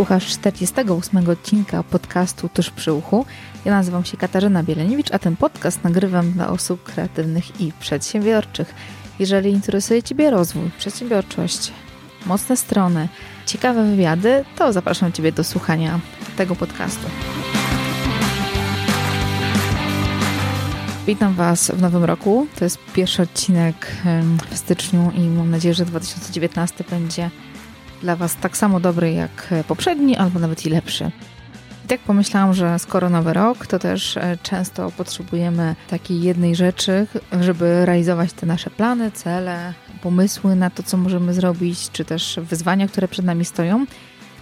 Słuchasz 48 odcinka podcastu Tuż przy uchu. Ja nazywam się Katarzyna Bieleniewicz, a ten podcast nagrywam dla osób kreatywnych i przedsiębiorczych. Jeżeli interesuje Ciebie rozwój, przedsiębiorczość, mocne strony, ciekawe wywiady, to zapraszam Ciebie do słuchania tego podcastu. Witam Was w nowym roku. To jest pierwszy odcinek w styczniu i mam nadzieję, że 2019 będzie dla Was tak samo dobry jak poprzedni, albo nawet i lepszy. I tak pomyślałam, że skoro nowy rok, to też e, często potrzebujemy takiej jednej rzeczy, żeby realizować te nasze plany, cele, pomysły na to, co możemy zrobić, czy też wyzwania, które przed nami stoją.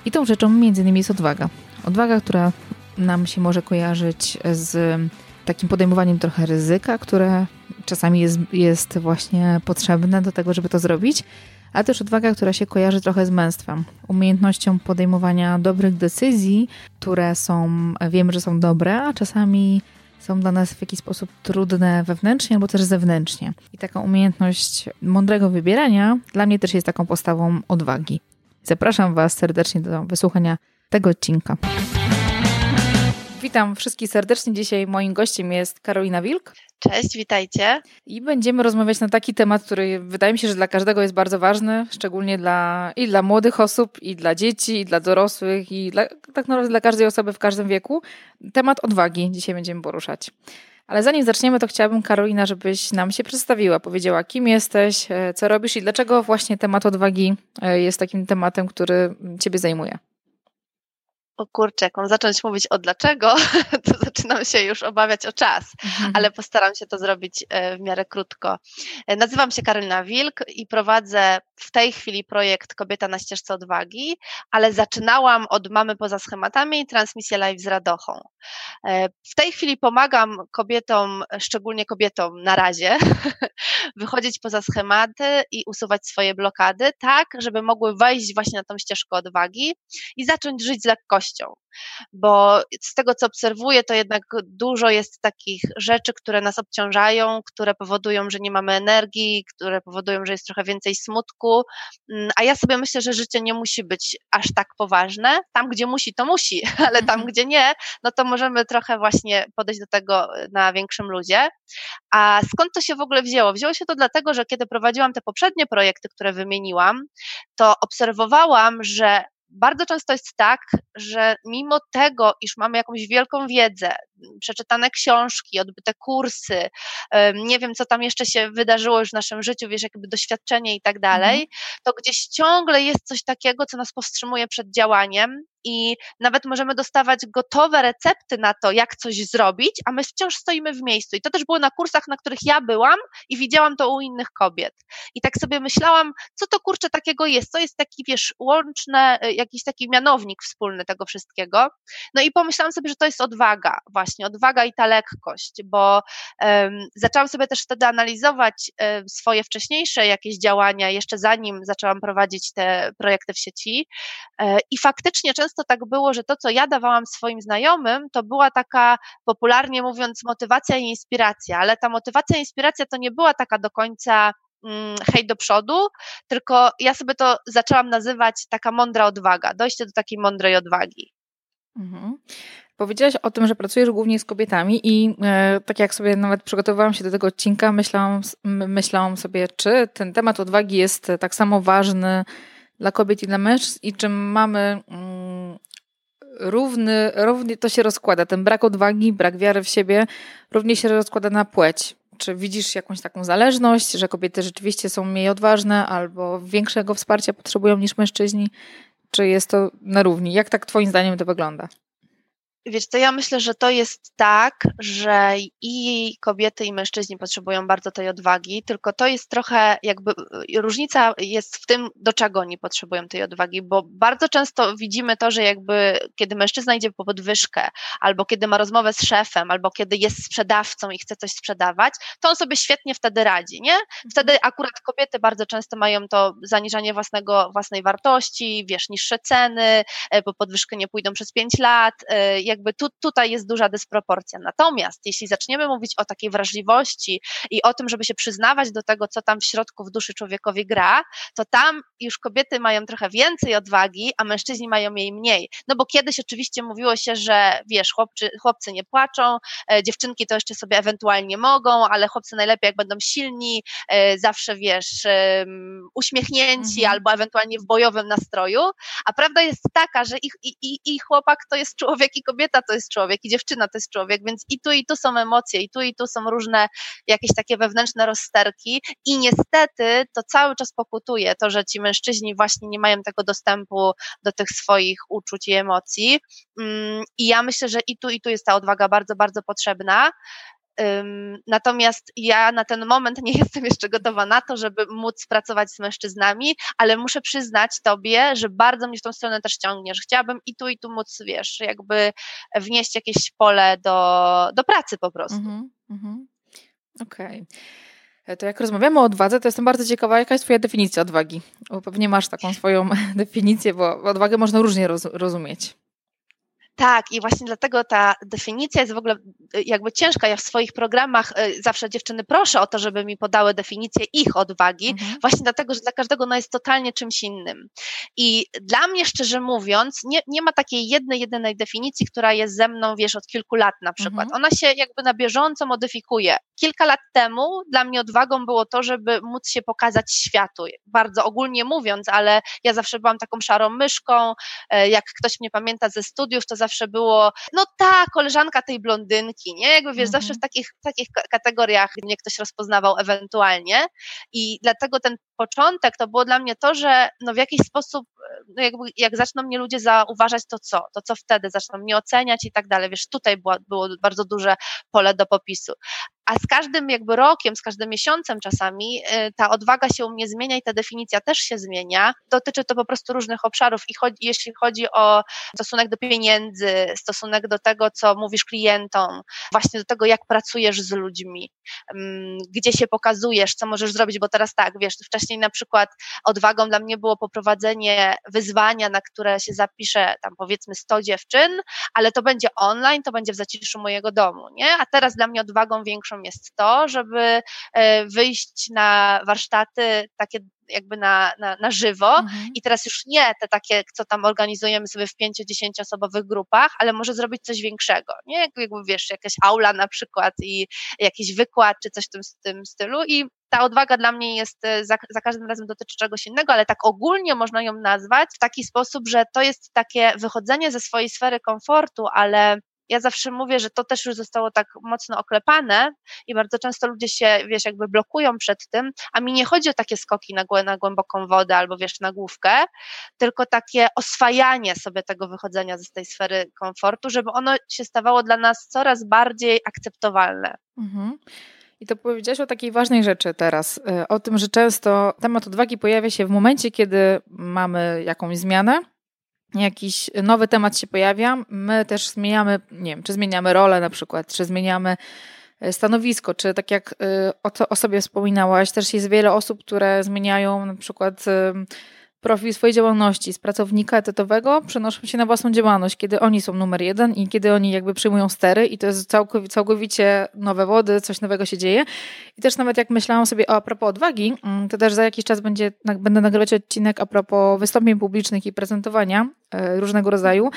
I tą rzeczą między innymi jest odwaga. Odwaga, która nam się może kojarzyć z takim podejmowaniem trochę ryzyka, które czasami jest, jest właśnie potrzebne do tego, żeby to zrobić, ale też odwaga, która się kojarzy trochę z męstwem, umiejętnością podejmowania dobrych decyzji, które są, wiemy, że są dobre, a czasami są dla nas w jakiś sposób trudne wewnętrznie albo też zewnętrznie. I taka umiejętność mądrego wybierania dla mnie też jest taką postawą odwagi. Zapraszam Was serdecznie do wysłuchania tego odcinka. Witam wszystkich serdecznie. Dzisiaj moim gościem jest Karolina Wilk. Cześć, witajcie. I będziemy rozmawiać na taki temat, który wydaje mi się, że dla każdego jest bardzo ważny, szczególnie dla, i dla młodych osób, i dla dzieci, i dla dorosłych, i dla, tak naprawdę dla każdej osoby w każdym wieku. Temat odwagi dzisiaj będziemy poruszać. Ale zanim zaczniemy, to chciałabym, Karolina, żebyś nam się przedstawiła, powiedziała, kim jesteś, e, co robisz i dlaczego właśnie temat odwagi e, jest takim tematem, który Ciebie zajmuje o kurczę, jak mam zacząć mówić o dlaczego, to zaczynam się już obawiać o czas, mhm. ale postaram się to zrobić e, w miarę krótko. E, nazywam się Karolina Wilk i prowadzę w tej chwili projekt Kobieta na ścieżce odwagi, ale zaczynałam od Mamy poza schematami i transmisję live z Radochą. E, w tej chwili pomagam kobietom, szczególnie kobietom na razie, wychodzić poza schematy i usuwać swoje blokady, tak, żeby mogły wejść właśnie na tą ścieżkę odwagi i zacząć żyć z lekkością bo z tego, co obserwuję, to jednak dużo jest takich rzeczy, które nas obciążają, które powodują, że nie mamy energii, które powodują, że jest trochę więcej smutku, mm, a ja sobie myślę, że życie nie musi być aż tak poważne. Tam, gdzie musi, to musi, ale tam, mhm. gdzie nie, no to możemy trochę właśnie podejść do tego na większym ludzie. A skąd to się w ogóle wzięło? Wzięło się to dlatego, że kiedy prowadziłam te poprzednie projekty, które wymieniłam, to obserwowałam, że bardzo często jest tak, że mimo tego, iż mamy jakąś wielką wiedzę, przeczytane książki, odbyte kursy, nie wiem, co tam jeszcze się wydarzyło już w naszym życiu, wiesz, jakby doświadczenie i tak dalej, mhm. to gdzieś ciągle jest coś takiego, co nas powstrzymuje przed działaniem i nawet możemy dostawać gotowe recepty na to, jak coś zrobić, a my wciąż stoimy w miejscu. I to też było na kursach, na których ja byłam i widziałam to u innych kobiet. I tak sobie myślałam, co to kurczę takiego jest, co jest taki, wiesz, łączne, y, jakiś taki mianownik wspólny tego wszystkiego. No i pomyślałam sobie, że to jest odwaga, właśnie, odwaga i ta lekkość, bo um, zaczęłam sobie też wtedy analizować um, swoje wcześniejsze jakieś działania, jeszcze zanim zaczęłam prowadzić te projekty w sieci. Um, I faktycznie często często tak było, że to, co ja dawałam swoim znajomym, to była taka, popularnie mówiąc, motywacja i inspiracja, ale ta motywacja i inspiracja to nie była taka do końca mm, hej do przodu, tylko ja sobie to zaczęłam nazywać taka mądra odwaga, dojście do takiej mądrej odwagi. Mhm. Powiedziałaś o tym, że pracujesz głównie z kobietami i e, tak jak sobie nawet przygotowywałam się do tego odcinka, myślałam, myślałam sobie, czy ten temat odwagi jest tak samo ważny dla kobiet i dla mężczyzn i czym mamy mm, równy, równie to się rozkłada. Ten brak odwagi, brak wiary w siebie równie się rozkłada na płeć. Czy widzisz jakąś taką zależność, że kobiety rzeczywiście są mniej odważne albo większego wsparcia potrzebują niż mężczyźni? Czy jest to na równi? Jak tak Twoim zdaniem to wygląda? Wiesz to ja myślę, że to jest tak, że i kobiety, i mężczyźni potrzebują bardzo tej odwagi, tylko to jest trochę jakby, różnica jest w tym, do czego oni potrzebują tej odwagi, bo bardzo często widzimy to, że jakby kiedy mężczyzna idzie po podwyżkę, albo kiedy ma rozmowę z szefem, albo kiedy jest sprzedawcą i chce coś sprzedawać, to on sobie świetnie wtedy radzi, nie? Wtedy akurat kobiety bardzo często mają to zaniżanie własnego, własnej wartości, wiesz, niższe ceny, e, bo podwyżkę nie pójdą przez pięć lat, e, jak jakby tu, tutaj jest duża dysproporcja. Natomiast jeśli zaczniemy mówić o takiej wrażliwości i o tym, żeby się przyznawać do tego, co tam w środku w duszy człowiekowi gra, to tam już kobiety mają trochę więcej odwagi, a mężczyźni mają jej mniej. No bo kiedyś oczywiście mówiło się, że wiesz, chłopcy, chłopcy nie płaczą, e, dziewczynki to jeszcze sobie ewentualnie mogą, ale chłopcy najlepiej jak będą silni, e, zawsze wiesz, e, uśmiechnięci mhm. albo ewentualnie w bojowym nastroju, a prawda jest taka, że ich, i, i, i chłopak to jest człowiek, i kobieta to jest człowiek, i dziewczyna to jest człowiek, więc i tu, i tu są emocje, i tu, i tu są różne jakieś takie wewnętrzne rozsterki i niestety to cały czas pokutuje to, że ci mężczyźni właśnie nie mają tego dostępu do tych swoich uczuć i emocji mm, i ja myślę, że i tu, i tu jest ta odwaga bardzo, bardzo potrzebna. Natomiast ja na ten moment nie jestem jeszcze gotowa na to, żeby móc pracować z mężczyznami, ale muszę przyznać Tobie, że bardzo mnie w tą stronę też ciągnie, że chciałabym i tu, i tu móc, wiesz, jakby wnieść jakieś pole do, do pracy po prostu. Mm -hmm, Okej. Okay. To jak rozmawiamy o odwadze, to jestem bardzo ciekawa, jaka jest Twoja definicja odwagi? Bo pewnie masz taką swoją definicję, bo odwagę można różnie roz rozumieć. Tak, i właśnie dlatego ta definicja jest w ogóle y, jakby ciężka. Ja w swoich programach y, zawsze dziewczyny proszę o to, żeby mi podały definicję ich odwagi, mhm. właśnie dlatego, że dla każdego ona jest totalnie czymś innym. I dla mnie, szczerze mówiąc, nie, nie ma takiej jednej, jedynej definicji, która jest ze mną, wiesz, od kilku lat na przykład. Mhm. Ona się jakby na bieżąco modyfikuje. Kilka lat temu dla mnie odwagą było to, żeby móc się pokazać światu. Bardzo ogólnie mówiąc, ale ja zawsze byłam taką szarą myszką. E, jak ktoś mnie pamięta ze studiów, to zawsze było, no ta koleżanka tej blondynki, nie? Jakby wiesz, mhm. zawsze w takich, takich kategoriach mnie ktoś rozpoznawał ewentualnie. I dlatego ten początek to było dla mnie to, że no w jakiś sposób, no jakby jak zaczną mnie ludzie zauważać, to co? To co wtedy? Zaczną mnie oceniać i tak dalej. Wiesz, tutaj było, było bardzo duże pole do popisu a z każdym jakby rokiem, z każdym miesiącem czasami y, ta odwaga się u mnie zmienia i ta definicja też się zmienia. Dotyczy to po prostu różnych obszarów i chodzi, jeśli chodzi o stosunek do pieniędzy, stosunek do tego, co mówisz klientom, właśnie do tego, jak pracujesz z ludźmi, mm, gdzie się pokazujesz, co możesz zrobić, bo teraz tak, wiesz, wcześniej na przykład odwagą dla mnie było poprowadzenie wyzwania, na które się zapisze tam powiedzmy 100 dziewczyn, ale to będzie online, to będzie w zaciszu mojego domu, nie? A teraz dla mnie odwagą większą jest to, żeby e, wyjść na warsztaty takie jakby na, na, na żywo mhm. i teraz już nie te takie, co tam organizujemy sobie w pięciu, dziesięcioosobowych grupach, ale może zrobić coś większego, nie? Jakby wiesz, jakaś aula na przykład i jakiś wykład czy coś w tym, w tym stylu i ta odwaga dla mnie jest, e, za, za, każdym razem dotyczy czegoś innego, ale tak ogólnie można ją nazwać w taki sposób, że to jest takie wychodzenie ze swojej sfery komfortu, ale ja zawsze mówię, że to też już zostało tak mocno oklepane i bardzo często ludzie się, wiesz, jakby blokują przed tym, a mi nie chodzi o takie skoki na, na głęboką wodę albo, wiesz, na główkę, tylko takie oswajanie sobie tego wychodzenia z tej sfery komfortu, żeby ono się stawało dla nas coraz bardziej akceptowalne. Mhm. I to powiedziałaś o takiej ważnej rzeczy teraz, y, o tym, że często temat odwagi pojawia się w momencie, kiedy mamy jakąś zmianę, jakiś nowy temat się pojawia, my też zmieniamy, nie wiem, czy zmieniamy rolę na przykład, czy zmieniamy e, stanowisko, czy tak jak e, o, to, o sobie wspominałaś, też jest wiele osób, które zmieniają na przykład profil swojej działalności z pracownika etatowego przenoszą się na własną działalność, kiedy oni są numer jeden i kiedy oni jakby przyjmują stery i to jest całkowicie nowe wody, coś nowego się dzieje. I też nawet jak myślałam sobie o a propos odwagi, mm, to też za jakiś czas będzie, będę nagrywać odcinek a propos wystąpień publicznych i prezentowania e, różnego rodzaju,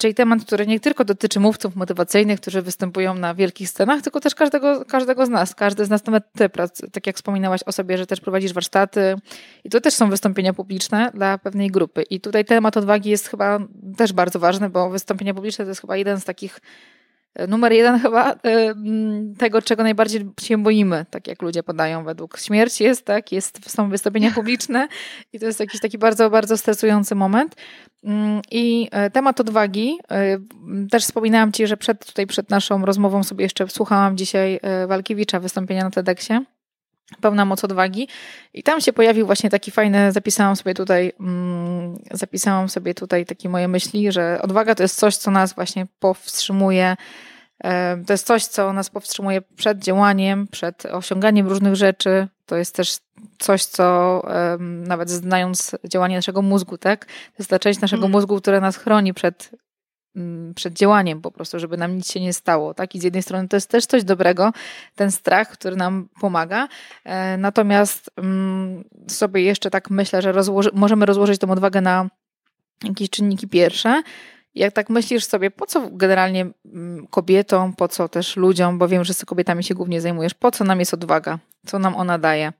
Czyli temat, który nie tylko dotyczy mówców motywacyjnych, którzy występują na wielkich scenach, tylko też każdego, każdego z nas. Każdy z nas, nawet ty, tak jak wspominałaś o sobie, że też prowadzisz warsztaty i to też są wystąpienia publiczne dla pewnej grupy. I tutaj temat odwagi jest chyba też bardzo ważny, bo wystąpienia publiczne to jest chyba jeden z takich numer jeden chyba tego, czego najbardziej się boimy, tak jak ludzie podają według śmierci jest, tak, jest, są wystąpienia publiczne i to jest jakiś taki bardzo, bardzo stresujący moment. Mm, I e, temat odwagi, e, też wspominałam Ci, że przed, tutaj przed naszą rozmową sobie jeszcze słuchałam dzisiaj e, Walkiewicza wystąpienia na TEDxie pełna moc odwagi. I tam się pojawił właśnie taki fajny, zapisałam sobie tutaj, mm, zapisałam sobie tutaj takie moje myśli, że odwaga to jest coś, co nas właśnie powstrzymuje, to jest coś, co nas powstrzymuje przed działaniem, przed osiąganiem różnych rzeczy. To jest też coś, co nawet znając działanie naszego mózgu, tak? To jest ta część naszego mm. mózgu, która nas chroni przed przed działaniem po prostu, żeby nam nic się nie stało. Tak? I z jednej strony to jest też coś dobrego, ten strach, który nam pomaga. E, natomiast mm, sobie jeszcze tak myślę, że rozłoży, możemy rozłożyć tą odwagę na jakieś czynniki pierwsze. Jak tak myślisz sobie, po co generalnie mm, kobietom, po co też ludziom, bo wiem, że z kobietami się głównie zajmujesz, po co nam jest odwaga? Co nam ona daje?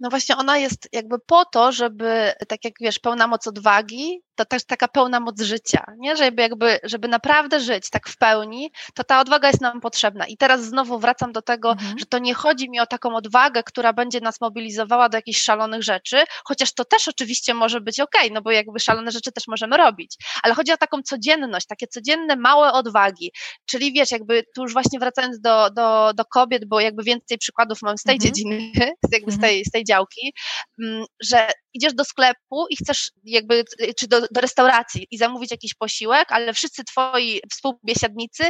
No właśnie ona jest jakby po to, żeby, tak jak wiesz, pełna moc odwagi, to też taka pełna moc życia, nie? Żeby jakby, żeby naprawdę żyć tak w pełni, to ta odwaga jest nam potrzebna. I teraz znowu wracam do tego, mhm. że to nie chodzi mi o taką odwagę, która będzie nas mobilizowała do jakichś szalonych rzeczy, chociaż to też oczywiście może być ok, no bo jakby szalone rzeczy też możemy robić, ale chodzi o taką codzienność, takie codzienne, małe odwagi, czyli wiesz, jakby tu już właśnie wracając do, do, do kobiet, bo jakby więcej przykładów mam z tej mhm. dziedziny, jakby z mhm. tej, z tej działki, mm, że idziesz do sklepu i chcesz jakby, czy do, do restauracji i zamówić jakiś posiłek, ale wszyscy twoi współbiesiadnicy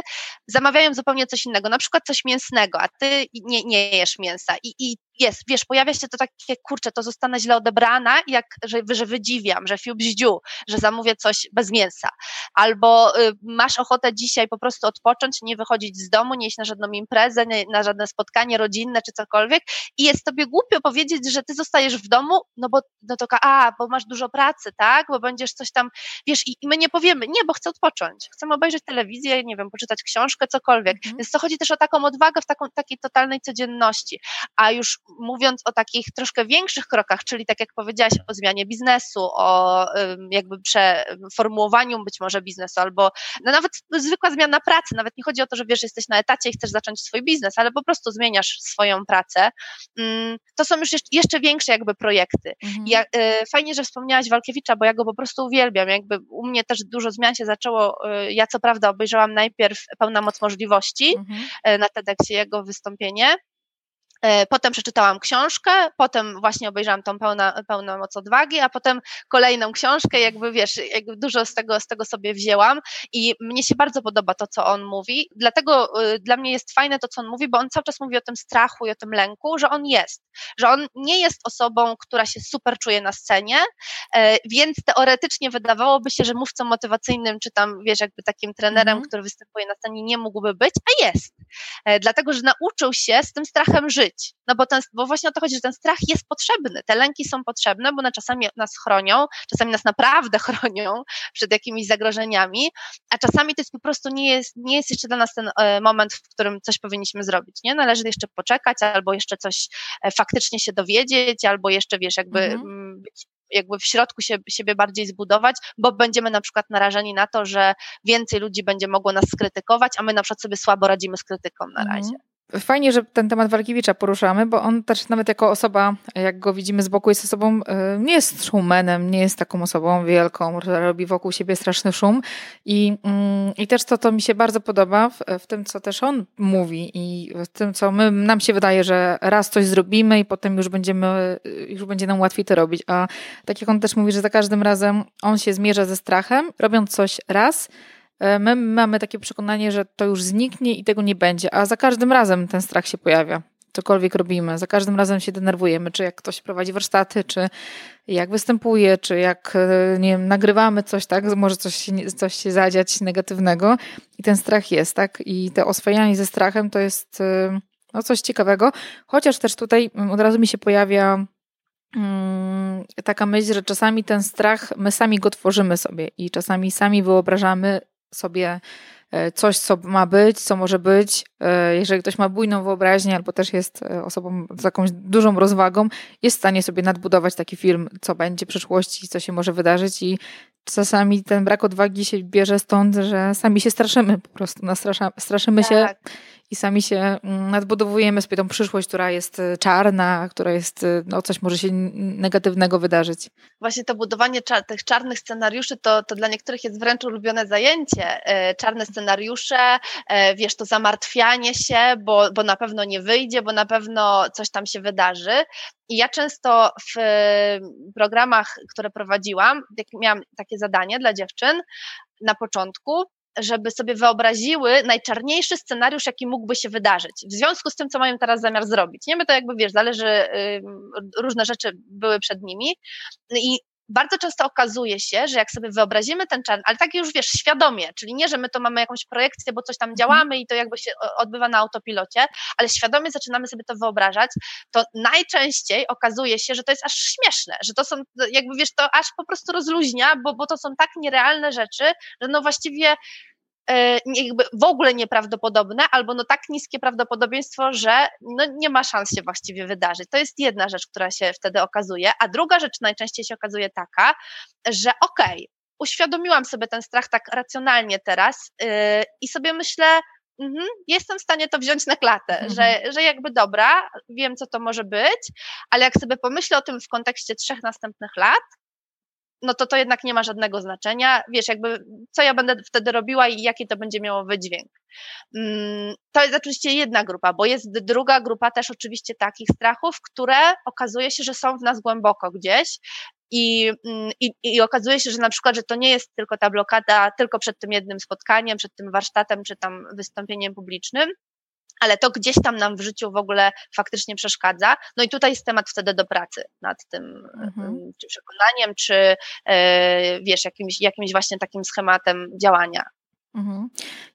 zamawiają zupełnie coś innego, na przykład coś mięsnego, a ty nie, nie jesz mięsa. I, i jest, wiesz, pojawia się to takie, kurczę, to zostanę źle odebrana, jak, że, że wydziwiam, że fiu bździu, że zamówię coś bez mięsa. Albo y, masz ochotę dzisiaj po prostu odpocząć, nie wychodzić z domu, nie iść na żadną imprezę, nie, na żadne spotkanie rodzinne czy cokolwiek i jest tobie głupio powiedzieć, że ty zostajesz w domu, no bo no to, a, bo masz dużo pracy, tak, bo będziesz coś tam, wiesz, i, i my nie powiemy, nie, bo chcę odpocząć, chcę obejrzeć telewizję, nie wiem, poczytać książkę, cokolwiek. Mhm. Więc to chodzi też o taką odwagę w taką, takiej totalnej codzienności. A już mówiąc o takich troszkę większych krokach, czyli tak jak powiedziałaś o zmianie biznesu, o jakby przeformułowaniu być może biznesu, albo no nawet zwykła zmiana pracy, nawet nie chodzi o to, że wiesz, jesteś na etacie i chcesz zacząć swój biznes, ale po prostu zmieniasz swoją pracę, mm, to są już jeszcze większe jakby projekty. Mhm. Ja, y, fajnie, że wspomniałaś Walkiewicza, bo ja go po prostu uwielbiam, jakby u mnie też dużo zmian się zaczęło, y, ja co prawda obejrzałam najpierw Pełna Moc Możliwości, mhm. Y, na TEDxie jego wystąpienie, potem przeczytałam książkę, potem właśnie obejrzałam tą pełna, pełną moc odwagi, a potem kolejną książkę, jakby wiesz, jakby dużo z tego, z tego sobie wzięłam i mnie się bardzo podoba to, co on mówi. Dlatego y, dla mnie jest fajne to, co on mówi, bo on cały czas mówi o tym strachu i o tym lęku, że on jest, że on nie jest osobą, która się super czuje na scenie, e, więc teoretycznie wydawałoby się, że mówcą motywacyjnym, czy tam, wiesz, jakby takim trenerem, mm który występuje na scenie, nie mógłby być, a jest. E, dlatego, że nauczył się z tym strachem żyć. No bo, ten, bo właśnie o to chodzi, że ten strach jest potrzebny. Te lęki są potrzebne, bo one czasami nas chronią, czasami nas naprawdę chronią przed jakimiś zagrożeniami, a czasami to jest po prostu nie jest, nie jest jeszcze dla nas ten e, moment, w którym coś powinniśmy zrobić. Nie? Należy jeszcze poczekać, albo jeszcze coś e, faktycznie się dowiedzieć, albo jeszcze wiesz, jakby mhm. Być jakby w środku się, siebie bardziej zbudować, bo będziemy na przykład narażeni na to, że więcej ludzi będzie mogło nas skrytykować, a my na przykład sobie słabo radzimy z krytyką na mhm. Fajnie, że ten temat Walkiewicza poruszamy, bo on też nawet jako osoba, jak go widzimy z boku, jest osobą, e, nie jest showmanem, nie jest taką osobą wielką, która robi wokół siebie straszny szum. I, mm, i też to, to mi się bardzo podoba w, w tym, co też on mówi i w tym, co my, nam się wydaje, że raz coś zrobimy i potem już będziemy, już będzie nam łatwiej to robić. A tak jak on też mówi, że za każdym razem on się zmierza ze strachem, robiąc coś raz, my mamy takie przekonanie, że to już zniknie i tego nie będzie, a za każdym razem ten strach się pojawia. Cokolwiek robimy, za każdym razem się denerwujemy, czy jak ktoś prowadzi warsztaty, czy jak występuje, czy jak e, nie wiem, nagrywamy coś, tak, może coś się, coś się zadziać negatywnego. I ten strach jest, tak, i to oswajanie ze strachem to jest e, no, coś ciekawego, chociaż też tutaj mm, od razu mi się pojawia mm, taka myśl, że czasami ten strach my sami go tworzymy sobie i czasami sami wyobrażamy sobie e, coś, co ma być, co może być. E, jeżeli ktoś ma bujną wyobraźnię albo też jest e, osobą z jakąś dużą rozwagą, jest w stanie sobie nadbudować taki film, co będzie w przyszłości, co się może wydarzyć i czasami ten brak odwagi się bierze stąd, że sami się straszymy po prostu, nastrasza, straszymy tak. się i sami się mm, nadbudowujemy sobie tą przyszłość, która jest y, czarna, która jest, y, no coś może się negatywnego wydarzyć. Właśnie to budowanie czar tych czarnych scenariuszy to, to dla niektórych jest wręcz ulubione zajęcie. E, czarne scenariusze, e, wiesz, to zamartwianie się, bo, bo na pewno nie wyjdzie, bo na pewno coś tam się wydarzy. I ja często w programach, które prowadziłam, miałam takie zadanie dla dziewczyn na początku, żeby sobie wyobraziły najczarniejszy scenariusz, jaki mógłby się wydarzyć, w związku z tym, co mają teraz zamiar zrobić. Nie, my to jakby, wiesz, zależy, różne rzeczy były przed nimi i bardzo często okazuje się, że jak sobie wyobrazimy ten czarny, ale tak już wiesz, świadomie, czyli nie, że my to mamy jakąś projekcję, bo coś tam mhm. działamy i to jakby się odbywa na autopilocie, ale świadomie zaczynamy sobie to wyobrażać, to najczęściej okazuje się, że to jest aż śmieszne, że to są, jakby wiesz, to aż po prostu rozluźnia, bo, bo to są tak nierealne rzeczy, że no właściwie jakby w ogóle nieprawdopodobne, albo no tak niskie prawdopodobieństwo, że no nie ma szans się właściwie wydarzyć. To jest jedna rzecz, która się wtedy okazuje, a druga rzecz najczęściej się okazuje taka, że okej, okay, uświadomiłam sobie ten strach tak racjonalnie teraz yy, i sobie myślę, mm, jestem w stanie to wziąć na klatę, mhm. że, że jakby dobra, wiem co to może być, ale jak sobie pomyślę o tym w kontekście trzech następnych lat, no to to jednak nie ma żadnego znaczenia. Wiesz, jakby co ja będę wtedy robiła i jaki to będzie miało wydźwięk. Mm, to jest oczywiście jedna grupa, bo jest druga grupa też oczywiście takich strachów, które okazuje się, że są w nas głęboko gdzieś. I, mm, i, I okazuje się, że na przykład, że to nie jest tylko ta blokada tylko przed tym jednym spotkaniem, przed tym warsztatem, czy tam wystąpieniem publicznym, ale to gdzieś tam nam w życiu w ogóle faktycznie przeszkadza. No i tutaj jest temat wtedy do pracy nad tym, mhm. czy przekonaniem, czy e, wiesz, jakimś, jakimś właśnie takim schematem działania. Mhm.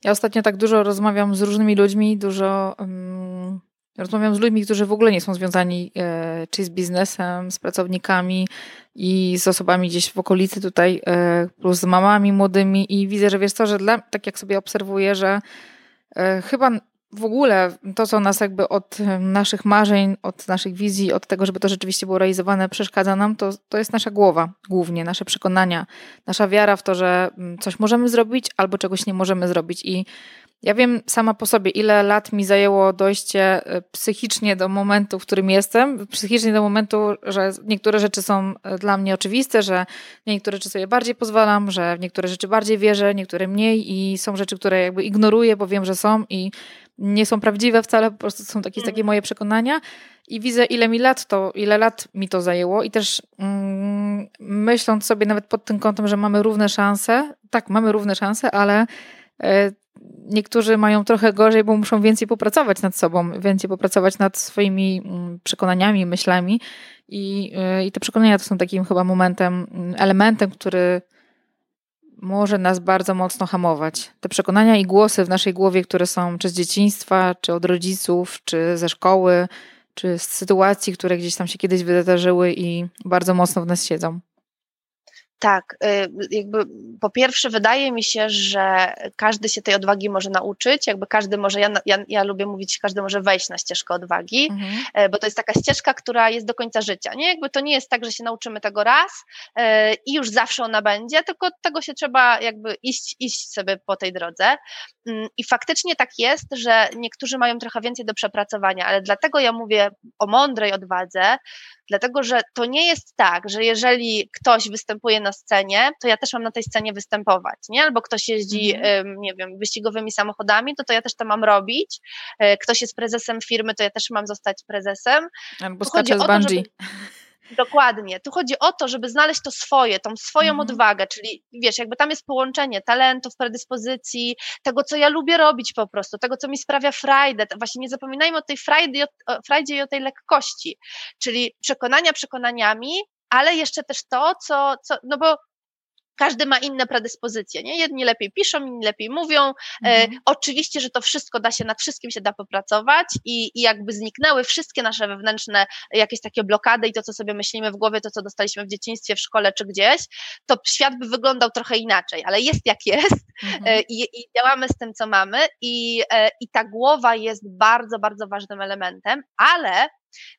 Ja ostatnio tak dużo rozmawiam z różnymi ludźmi, dużo um, rozmawiam z ludźmi, którzy w ogóle nie są związani e, czy z biznesem, z pracownikami i z osobami gdzieś w okolicy tutaj, e, plus z mamami młodymi i widzę, że wiesz co, że dla, tak jak sobie obserwuję, że e, chyba w ogóle to, co nas jakby od naszych marzeń, od naszych wizji, od tego, żeby to rzeczywiście było realizowane, przeszkadza nam, to, to jest nasza głowa głównie, nasze przekonania, nasza wiara w to, że mm, coś możemy zrobić albo czegoś nie możemy zrobić. I ja wiem sama po sobie, ile lat mi zajęło dojście e, psychicznie do momentu, w którym jestem, psychicznie do momentu, że niektóre rzeczy są e, dla mnie oczywiste, że niektóre rzeczy sobie bardziej pozwalam, że w niektóre rzeczy bardziej wierzę, niektóre mniej i są rzeczy, które jakby ignoruję, bo wiem, że są i nie są prawdziwe wcale, po prostu są takie, takie mhm. moje przekonania. I widzę, ile mi lat to, ile lat mi to zajęło. I też mm, myśląc sobie nawet pod tym kątem, że mamy równe szanse, tak, mamy równe szanse, ale e, niektórzy mają trochę gorzej, bo muszą więcej popracować nad sobą, więcej popracować nad swoimi mm, przekonaniami, myślami. I, e, i te przekonania to są takim chyba momentem, mm, elementem, który może nas bardzo mocno hamować. Te przekonania i głosy w naszej głowie, które są czy z dzieciństwa, czy od rodziców, czy ze szkoły, czy z sytuacji, które gdzieś tam się kiedyś wydarzyły i bardzo mocno w nas siedzą. Tak, y, jakby po pierwsze wydaje mi się, że każdy się tej odwagi może nauczyć, jakby każdy może, ja, ja, ja lubię mówić, każdy może wejść na ścieżkę odwagi, mhm. E, bo to jest taka ścieżka, która jest do końca życia, nie? Jakby to nie jest tak, że się nauczymy tego raz e, i już zawsze ona będzie, tylko tego się trzeba jakby iść, iść sobie po tej drodze mm, i faktycznie tak jest, że niektórzy mają trochę więcej do przepracowania, ale dlatego ja mówię o mądrej odwadze, dlatego że to nie jest tak, że jeżeli ktoś występuje na scenie, to ja też mam na tej scenie występować, nie? Albo ktoś jeździ, mhm. nie wiem, wyścigowymi samochodami, to to ja też to mam robić. E, ktoś jest prezesem firmy, to ja też mam zostać prezesem. Albo skacze z bungee. Żeby... Dokładnie. Tu chodzi o to, żeby znaleźć to swoje, tą swoją mhm. odwagę, czyli wiesz, jakby tam jest połączenie talentów, predyspozycji, tego, co ja lubię robić po prostu, tego, co mi sprawia frajdę. Właśnie nie zapominajmy o tej frajdzie, frajdzie i o tej lekkości, czyli przekonania przekonaniami, ale jeszcze też to, co, co no bo każdy ma inne predyspozycje, nie? Jedni lepiej piszą, inni lepiej mówią. E, mhm. E, oczywiście, że to wszystko da się, nad wszystkim się da popracować i, i jakby zniknęły wszystkie nasze wewnętrzne jakieś takie blokady i to, co sobie myślimy w głowie, to, co dostaliśmy w dzieciństwie, w szkole czy gdzieś, to świat by wyglądał trochę inaczej, ale jest jak jest mhm. e, i, i, działamy z tym, co mamy i, e, i ta głowa jest bardzo, bardzo ważnym elementem, ale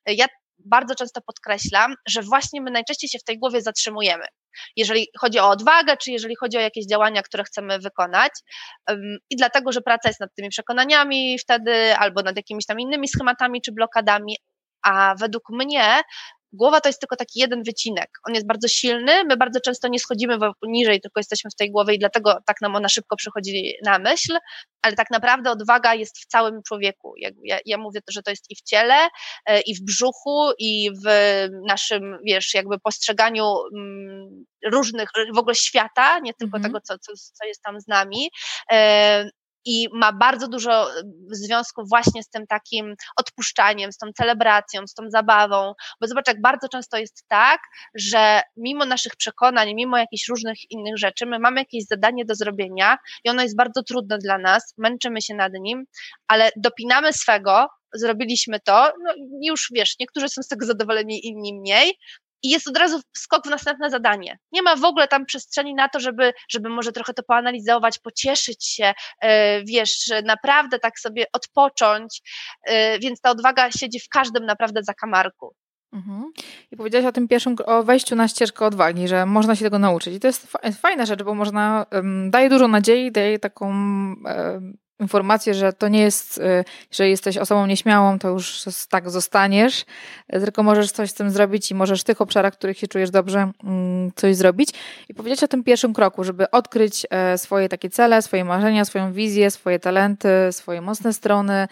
ja bardzo często podkreślam, że właśnie my najczęściej się w tej głowie zatrzymujemy. Jeżeli chodzi o odwagę, czy jeżeli chodzi o jakieś działania, które chcemy wykonać. I dlatego, że praca jest nad tymi przekonaniami wtedy, albo nad jakimiś tam innymi schematami czy blokadami, a według mnie Głowa to jest tylko taki jeden wycinek. On jest bardzo silny, my bardzo często nie schodzimy niżej, tylko jesteśmy w tej głowie i dlatego tak nam ona szybko przychodzi na myśl, ale tak naprawdę odwaga jest w całym człowieku. Ja, ja mówię, że to jest i w ciele, e, i w brzuchu, i w naszym, wiesz, jakby postrzeganiu mm, różnych, w ogóle świata, nie tylko mm -hmm. tego, co, co, co jest tam z nami. I ma bardzo dużo związku właśnie z tym takim odpuszczaniem, z tą celebracją, z tą zabawą, bo zobacz, jak bardzo często jest tak, że mimo naszych przekonań, mimo jakichś różnych innych rzeczy, my mamy jakieś zadanie do zrobienia i ono jest bardzo trudne dla nas, męczymy się nad nim, ale dopinamy swego, zrobiliśmy to, no już wiesz, niektórzy są z tego zadowoleni, inni mniej, i jest od razu skok w następne zadanie. Nie ma w ogóle tam przestrzeni na to, żeby, żeby może trochę to poanalizować, pocieszyć się, e, wiesz, naprawdę tak sobie odpocząć, e, więc ta odwaga siedzi w każdym naprawdę zakamarku. Mhm. I powiedziałaś o tym pierwszym, o wejściu na ścieżkę odwagi, że można się tego nauczyć. I to jest fajna rzecz, bo można, um, daje dużo nadziei, daje taką um, informację, że to nie jest, y, że jesteś osobą nieśmiałą, to już tak zostaniesz, tylko możesz coś z tym zrobić i możesz w tych obszarach, w których się czujesz dobrze, mm, coś zrobić. I powiedzieć o tym pierwszym kroku, żeby odkryć e, swoje takie cele, swoje marzenia, swoją wizję, swoje talenty, swoje mocne strony,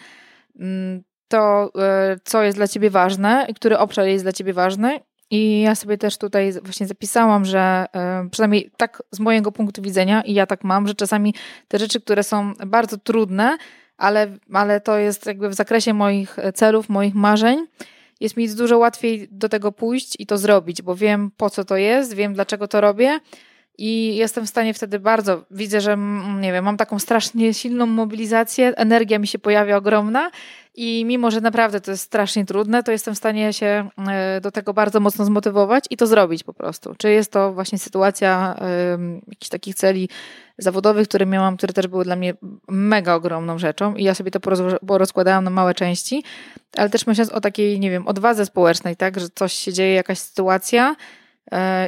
mm, to, e, co jest dla ciebie ważne i który obszar jest dla ciebie ważny i ja sobie też tutaj właśnie zapisałam, że y, przynajmniej tak z mojego punktu widzenia, i ja tak mam, że czasami te rzeczy, które są bardzo trudne, ale, ale to jest jakby w zakresie moich celów, moich marzeń, jest mi dużo łatwiej do tego pójść i to zrobić, bo wiem po co to jest, wiem dlaczego to robię i jestem w stanie wtedy bardzo, widzę, że nie wiem, mam taką strasznie silną mobilizację, energia mi się pojawia ogromna i mimo, że naprawdę to jest strasznie trudne, to jestem w stanie się e, do tego bardzo mocno zmotywować i to zrobić po prostu. Czy jest to właśnie sytuacja jakichś takich celi zawodowych, które miałam, które też były dla mnie mega ogromną rzeczą i ja sobie to porozkładałam na małe części, ale też myśląc o takiej, nie wiem, odwadze społecznej, tak, że coś się dzieje, jakaś sytuacja,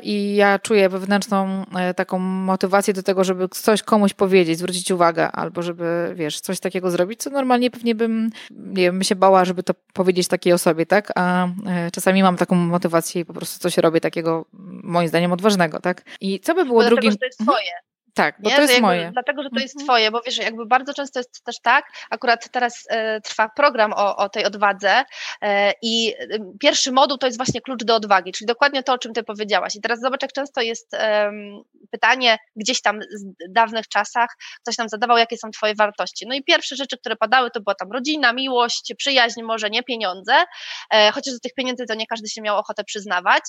I ja czuję wewnętrzną e, taką motywację do tego, żeby coś komuś powiedzieć, zwrócić uwagę, albo żeby, wiesz, coś takiego zrobić, co normalnie pewnie bym, nie wiem, się bała, żeby to powiedzieć takiej osobie, tak? A e, czasami mam taką motywację i po prostu coś robię takiego, moim zdaniem, odważnego, tak? I co by było Bo drugim... To jest mhm. twoje. Tak, bo nie? to jest jakby, moje. Dlatego, że to jest mhm. twoje, bo wiesz, jakby bardzo często jest też tak, akurat teraz e, trwa program o, o tej odwadze e, i e, pierwszy moduł to jest właśnie klucz do odwagi, czyli dokładnie to, o czym ty powiedziałaś. I teraz zobacz, jak często jest pytanie gdzieś tam w dawnych czasach, ktoś nam zadawał, jakie są twoje wartości. No i pierwsze rzeczy, które padały, to była tam rodzina, miłość, przyjaźń, może nie pieniądze, e, chociaż do tych pieniędzy to nie każdy się miał ochotę przyznawać.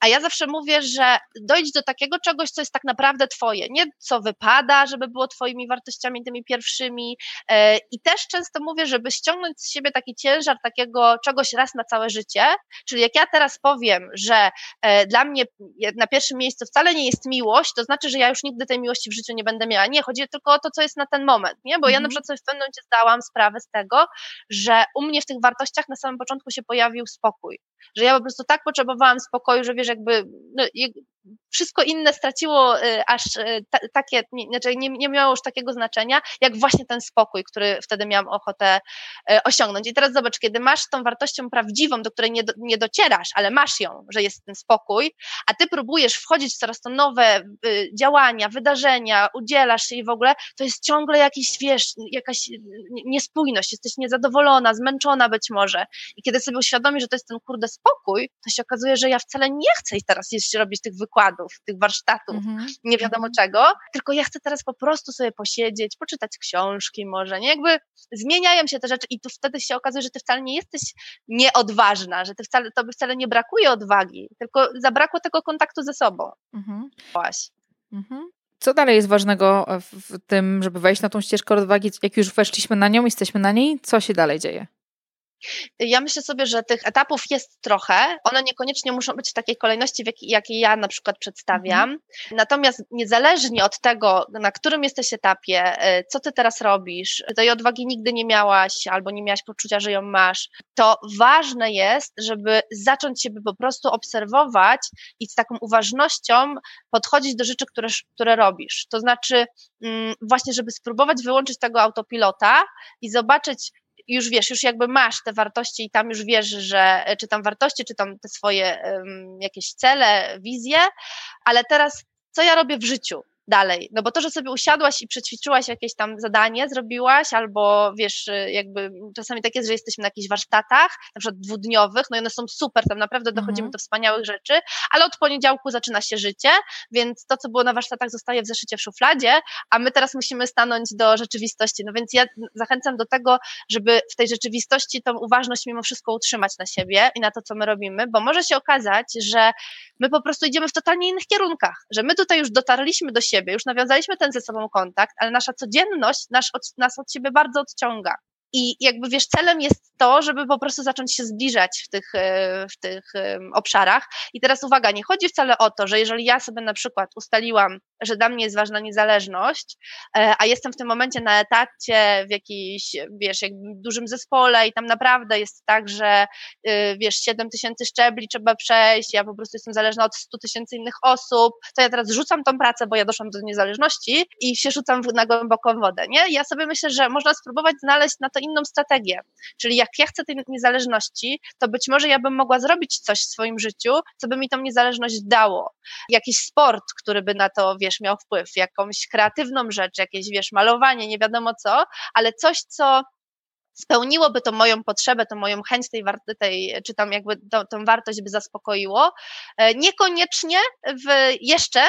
A ja zawsze mówię, że dojdź do takiego czegoś, co jest tak naprawdę twoje, nie co wypada, żeby było twoimi wartościami tymi pierwszymi. E, I też często mówię, żeby ściągnąć z siebie taki ciężar takiego czegoś raz na całe życie. Czyli jak ja teraz powiem, że e, dla mnie na pierwszym miejscu wcale nie jest miłość, to znaczy, że ja już nigdy tej miłości w życiu nie będę miała. Nie, chodzi tylko o to, co jest na ten moment, nie? Bo ja na mhm. przykład sobie w pewnym momencie zdałam sprawę z tego, że u mnie w tych wartościach na samym początku się pojawił spokój. Że ja po prostu tak potrzebowałam spokoju, że wiesz, jakby no, wszystko inne straciło y, aż y, takie, znaczy nie, nie miało już takiego znaczenia, jak właśnie ten spokój, który wtedy miałam ochotę y, osiągnąć. I teraz zobacz, kiedy masz tą wartością prawdziwą, do której nie, do, nie docierasz, ale masz ją, że jest ten spokój, a ty próbujesz wchodzić w coraz to nowe działania, wydarzenia, udzielasz się i w ogóle, to jest ciągle jakiś, wiesz, jakaś niespójność, jesteś niezadowolona, zmęczona być może. I kiedy sobie uświadomisz, że to jest ten kurde spokój, to się okazuje, że ja wcale nie chcę teraz robić tych wykładów, wykładów, tych warsztatów, mm-hmm. nie wiadomo mm-hmm. czego, tylko ja chcę teraz po prostu sobie posiedzieć, poczytać książki może, nie? Jakby zmieniają się te rzeczy i tu wtedy się okazuje, że ty wcale nie jesteś nieodważna, że ty wcale, to by wcale nie brakuje odwagi, tylko zabrakło tego kontaktu ze sobą. Właśnie. Mhm. Co dalej jest ważnego w tym, żeby wejść na tą ścieżkę odwagi? Jak już weszliśmy na nią, jesteśmy na niej, co się dalej dzieje? Ja myślę sobie, że tych etapów jest trochę. One niekoniecznie muszą być w takiej kolejności, w jakiej, jakiej ja na przykład przedstawiam. Mhm. Natomiast niezależnie od tego, na którym jesteś etapie, e, co ty teraz robisz, tej odwagi nigdy nie miałaś albo nie miałaś poczucia, że ją masz, to ważne jest, żeby zacząć siebie po prostu obserwować i z taką uważnością podchodzić do rzeczy, które, które robisz. To znaczy, mm, właśnie, żeby spróbować wyłączyć tego autopilota i zobaczyć, już wiesz, już jakby masz te wartości i tam już wiesz, że czy tam wartości, czy tam te swoje um, jakieś cele, wizje, ale teraz co ja robię w życiu? Dalej. No bo to, że sobie usiadłaś i przećwiczyłaś jakieś tam zadanie, zrobiłaś, albo wiesz, jakby czasami tak jest, że jesteśmy na jakichś warsztatach, na przykład dwudniowych, no i one są super, tam naprawdę dochodzimy mhm. do wspaniałych rzeczy, ale od poniedziałku zaczyna się życie, więc to, co było na warsztatach, zostaje w zeszycie w szufladzie, a my teraz musimy stanąć do rzeczywistości. No więc ja zachęcam do tego, żeby w tej rzeczywistości tą uważność mimo wszystko utrzymać na siebie i na to, co my robimy, bo może się okazać, że my po prostu idziemy w totalnie innych kierunkach, że my tutaj już dotarliśmy do siebie, już nawiązaliśmy ten ze sobą kontakt, ale nasza codzienność nas od, nas od siebie bardzo odciąga. I jakby wiesz, celem jest to, żeby po prostu zacząć się zbliżać w tych, e, w tych obszarach. I teraz uwaga, nie chodzi wcale o to, że jeżeli ja sobie na przykład ustaliłam, że dla mnie jest ważna niezależność, e, a jestem w tym momencie na etacie w jakimś, wiesz, jakby dużym zespole i tam naprawdę jest tak, że wiesz, 7 tysięcy szczebli trzeba przejść, ja po prostu jestem zależna od 100 tysięcy innych osób, to ja teraz rzucam tą pracę, bo ja doszłam do niezależności i się rzucam na głęboką wodę, nie? Ja sobie myślę, że można spróbować znaleźć na to inną strategię, czyli jak ja chcę tej niezależności, to być może ja bym mogła zrobić coś w swoim życiu, co by mi tą niezależność dało. Jakiś sport, który by na to, wiesz, miał wpływ, jakąś kreatywną rzecz, jakieś, wiesz, malowanie, nie wiadomo co, ale coś, co spełniłoby to moją potrzebę, to moją chęć tej, tej czy tam jakby to, tą wartość by zaspokoiło. E, niekoniecznie w jeszcze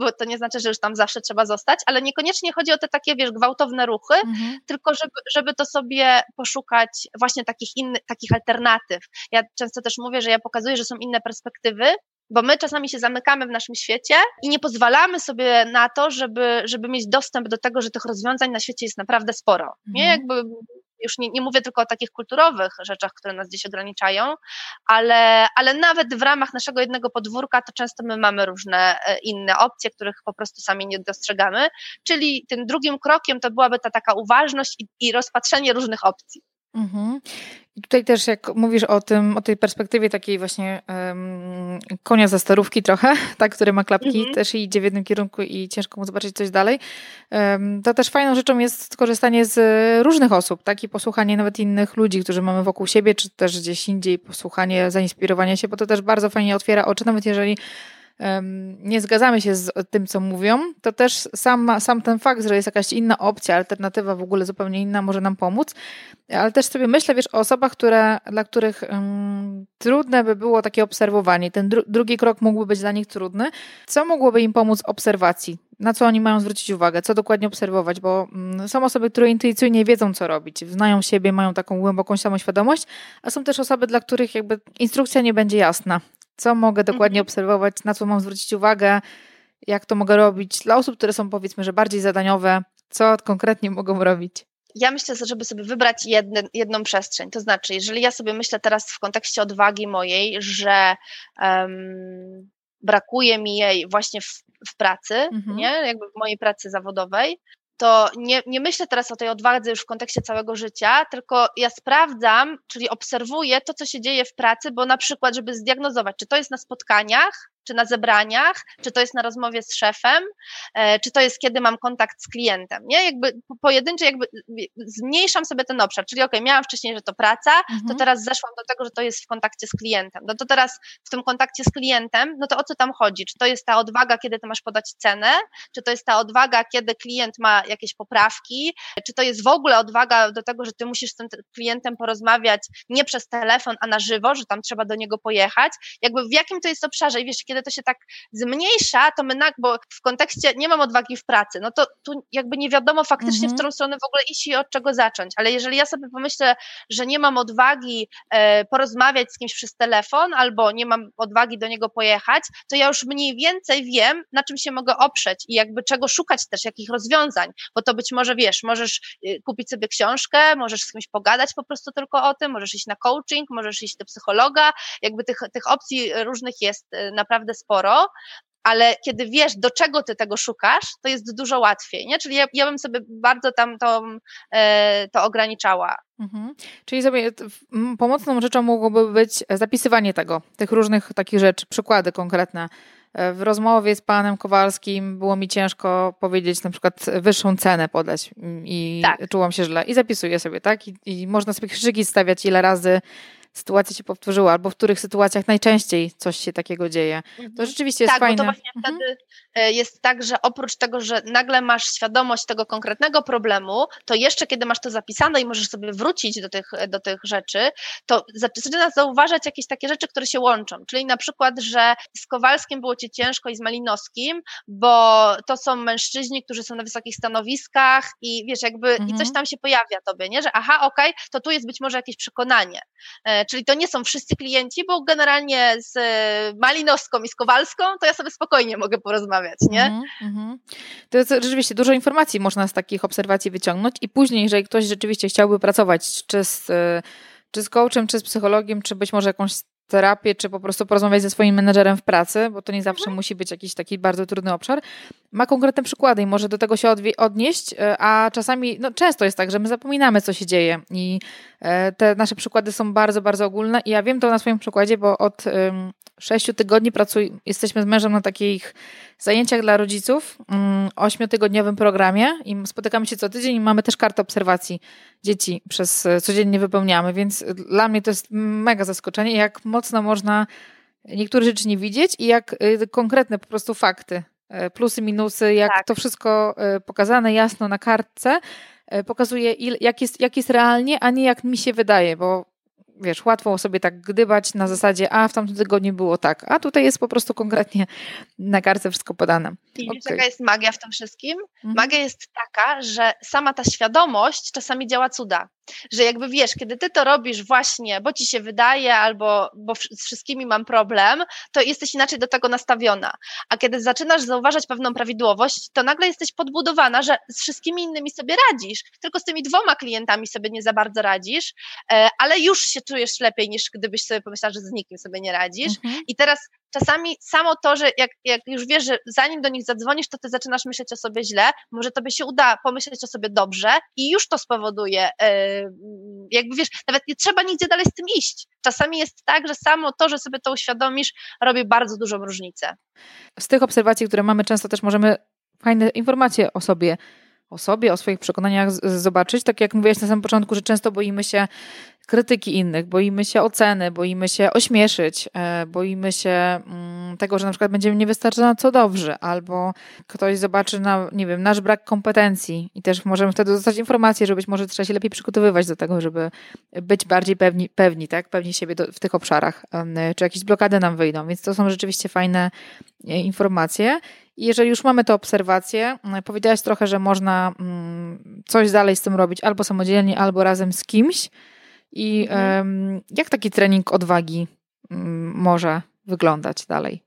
bo to nie znaczy, że już tam zawsze trzeba zostać, ale niekoniecznie chodzi o te takie, wiesz, gwałtowne ruchy, mhm. tylko żeby, żeby to sobie poszukać właśnie takich innych, takich alternatyw. Ja często też mówię, że ja pokazuję, że są inne perspektywy, bo my czasami się zamykamy w naszym świecie i nie pozwalamy sobie na to, żeby, żeby mieć dostęp do tego, że tych rozwiązań na świecie jest naprawdę sporo. Mhm. Nie jakby już nie, nie mówię tylko o takich kulturowych rzeczach, które nas gdzieś ograniczają, ale, ale nawet w ramach naszego jednego podwórka to często my mamy różne e, inne opcje, których po prostu sami nie dostrzegamy, czyli tym drugim krokiem to byłaby ta taka uważność i, i rozpatrzenie różnych opcji. Mhm. I tutaj też jak mówisz o tym, o tej perspektywie takiej właśnie um, konia za starówki trochę, tak, który ma klapki, mhm. też idzie w jednym kierunku i ciężko mu zobaczyć coś dalej, um, to też fajną rzeczą jest skorzystanie z różnych osób, tak, i posłuchanie nawet innych ludzi, którzy mamy wokół siebie, czy też gdzieś indziej, posłuchanie, zainspirowanie się, bo to też bardzo fajnie otwiera oczy, nawet jeżeli nie zgadzamy się z tym, co mówią, to też sam, sam ten fakt, że jest jakaś inna opcja, alternatywa w ogóle zupełnie inna, może nam pomóc. Ale też sobie myślę, wiesz, o osobach, które, dla których um, trudne by było takie obserwowanie. Ten dru drugi krok mógłby być dla nich trudny. Co mogłoby im pomóc obserwacji? Na co oni mają zwrócić uwagę? Co dokładnie obserwować? Bo um, są osoby, które intuicyjnie wiedzą, co robić. Znają siebie, mają taką głęboką samoświadomość, a są też osoby, dla których jakby instrukcja nie będzie jasna. Co mogę dokładnie mhm. obserwować, na co mam zwrócić uwagę, jak to mogę robić. Dla osób, które są powiedzmy, że bardziej zadaniowe, co konkretnie mogą robić? Ja myślę, żeby sobie wybrać jedne, jedną przestrzeń. To znaczy, jeżeli ja sobie myślę teraz w kontekście odwagi mojej, że um, brakuje mi jej właśnie w, w pracy, mhm. nie? jakby w mojej pracy zawodowej, to nie, nie myślę teraz o tej odwadze już w kontekście całego życia, tylko ja sprawdzam, czyli obserwuję to, co się dzieje w pracy, bo na przykład, żeby zdiagnozować, czy to jest na spotkaniach, czy na zebraniach, czy to jest na rozmowie z szefem, e, czy to jest kiedy mam kontakt z klientem, nie? Jakby pojedyncze, jakby zmniejszam sobie ten obszar, czyli ok, miałam wcześniej, że to praca, mhm. to teraz zeszłam do tego, że to jest w kontakcie z klientem. No to teraz w tym kontakcie z klientem, no to o co tam chodzi? Czy to jest ta odwaga, kiedy ty masz podać cenę, czy to jest ta odwaga, kiedy klient ma jakieś poprawki, czy to jest w ogóle odwaga do tego, że ty musisz z tym klientem porozmawiać nie przez telefon, a na żywo, że tam trzeba do niego pojechać, jakby w jakim to jest obszarze i wiesz, kiedy kiedy to się tak zmniejsza, to my, na, bo w kontekście nie mam odwagi w pracy, no to tu jakby nie wiadomo faktycznie, mhm. w którą stronę w ogóle iść i od czego zacząć. Ale jeżeli ja sobie pomyślę, że nie mam odwagi e, porozmawiać z kimś przez telefon, albo nie mam odwagi do niego pojechać, to ja już mniej więcej wiem, na czym się mogę oprzeć i jakby czego szukać też, jakich rozwiązań, bo to być może wiesz, możesz y, kupić sobie książkę, możesz z kimś pogadać po prostu tylko o tym, możesz iść na coaching, możesz iść do psychologa, jakby tych, tych opcji różnych jest y, naprawdę naprawdę sporo, ale kiedy wiesz, do czego ty tego szukasz, to jest dużo łatwiej, nie? Czyli ja, ja bym sobie bardzo tam to, e, to ograniczała. Mhm. Czyli sobie pomocną rzeczą mogłoby być zapisywanie tego, tych różnych takich rzeczy, przykłady konkretne. E, w rozmowie z panem Kowalskim było mi ciężko powiedzieć na przykład wyższą cenę podać i tak. czułam się źle i zapisuję sobie, tak? I, i można sobie krzyki stawiać ile razy sytuacja się powtórzyła, albo w których sytuacjach najczęściej coś się takiego dzieje. To mhm. rzeczywiście jest tak, fajne. Bo to właśnie mhm. wtedy jest tak, że oprócz tego, że nagle masz świadomość tego konkretnego problemu, to jeszcze kiedy masz to zapisane i możesz sobie wrócić do tych, do tych rzeczy, to zaczynasz zauważać jakieś takie rzeczy, które się łączą. Czyli na przykład, że z Kowalskim było ci ciężko i z Malinowskim, bo to są mężczyźni, którzy są na wysokich stanowiskach i wiesz, jakby mhm. i coś mhm. tam się pojawia tobie, nie? Że aha, okej, okay, to tu jest być może jakieś przekonanie. E, czyli to nie są wszyscy klienci, bo generalnie z Malinowską i z Kowalską to ja sobie spokojnie mogę porozmawiać, nie? Mhm, mhm. To jest rzeczywiście dużo informacji można z takich obserwacji wyciągnąć i później, jeżeli ktoś rzeczywiście chciałby pracować czy z, e, czy z coachem, czy z psychologiem, czy być może jakąś terapię, czy po prostu porozmawiać ze swoim menedżerem w pracy, bo to nie zawsze mhm. musi być jakiś taki bardzo trudny obszar, ma konkretne przykłady i może do tego się odnieść, e, a czasami, no często jest tak, że my zapominamy, co się dzieje i e, te nasze przykłady są bardzo, bardzo ogólne i ja wiem to na swoim przykładzie, bo od sześciu tygodni pracuj, jesteśmy z mężem na takich zajęciach dla rodziców, mm, ośmiotygodniowym programie i spotykamy się co tydzień i mamy też kartę obserwacji dzieci przez e, codziennie wypełniamy, więc dla mnie to jest mega zaskoczenie, jak mocno można niektóre rzeczy nie widzieć i jak e, konkretne po prostu fakty, e, plusy, minusy, jak tak. to wszystko pokazane jasno na kartce pokazuje, jak jest, jak jest realnie, a nie jak mi się wydaje, bo wiesz, łatwo sobie tak gdybać na zasadzie, a w tamtym tygodniu było tak, a tutaj jest po prostu konkretnie na kartce wszystko podane. I okay. jaka jest magia w tym wszystkim? Mhm. Magia jest taka, że sama ta świadomość czasami działa cuda że jakby wiesz, kiedy ty to robisz właśnie, bo ci się wydaje, albo bo z wszystkimi mam problem, to jesteś inaczej do tego nastawiona. A kiedy zaczynasz zauważać pewną prawidłowość, to nagle jesteś podbudowana, że z wszystkimi innymi sobie radzisz, tylko z tymi dwoma klientami sobie nie za bardzo radzisz, e, ale już się czujesz lepiej niż gdybyś sobie pomyślała, że z nikim sobie nie radzisz. Mhm. I teraz czasami samo to, że jak, jak już wiesz, że zanim do nich zadzwonisz, to ty zaczynasz myśleć o sobie źle, może tobie się uda pomyśleć o sobie dobrze i już to spowoduje, yy, jakby wiesz, nawet nie trzeba nigdzie dalej z tym iść. Czasami jest tak, że samo to, że sobie to uświadomisz, robi bardzo dużą różnicę. Z tych obserwacji, które mamy, często też możemy fajne informacje o sobie o sobie, o swoich przekonaniach zobaczyć. Tak jak mówiłaś na samym początku, że często boimy się krytyki innych, boimy się oceny, boimy się ośmieszyć, e, boimy się mm, tego, że na przykład będziemy niewystarczająco dobrzy, albo ktoś zobaczy na, nie wiem, nasz brak kompetencji i też możemy wtedy dostać informację, że być może trzeba się lepiej przygotowywać do tego, żeby być bardziej pewni, pewni tak, pewni siebie do, w tych obszarach, czy jakieś blokady nam wyjdą, więc to są rzeczywiście fajne e, informacje. I jeżeli już mamy te obserwacje, powiedziałaś trochę, że można mm, coś dalej z tym robić albo samodzielnie, albo razem z kimś, i mhm. jak taki trening odwagi mm, może wyglądać dalej?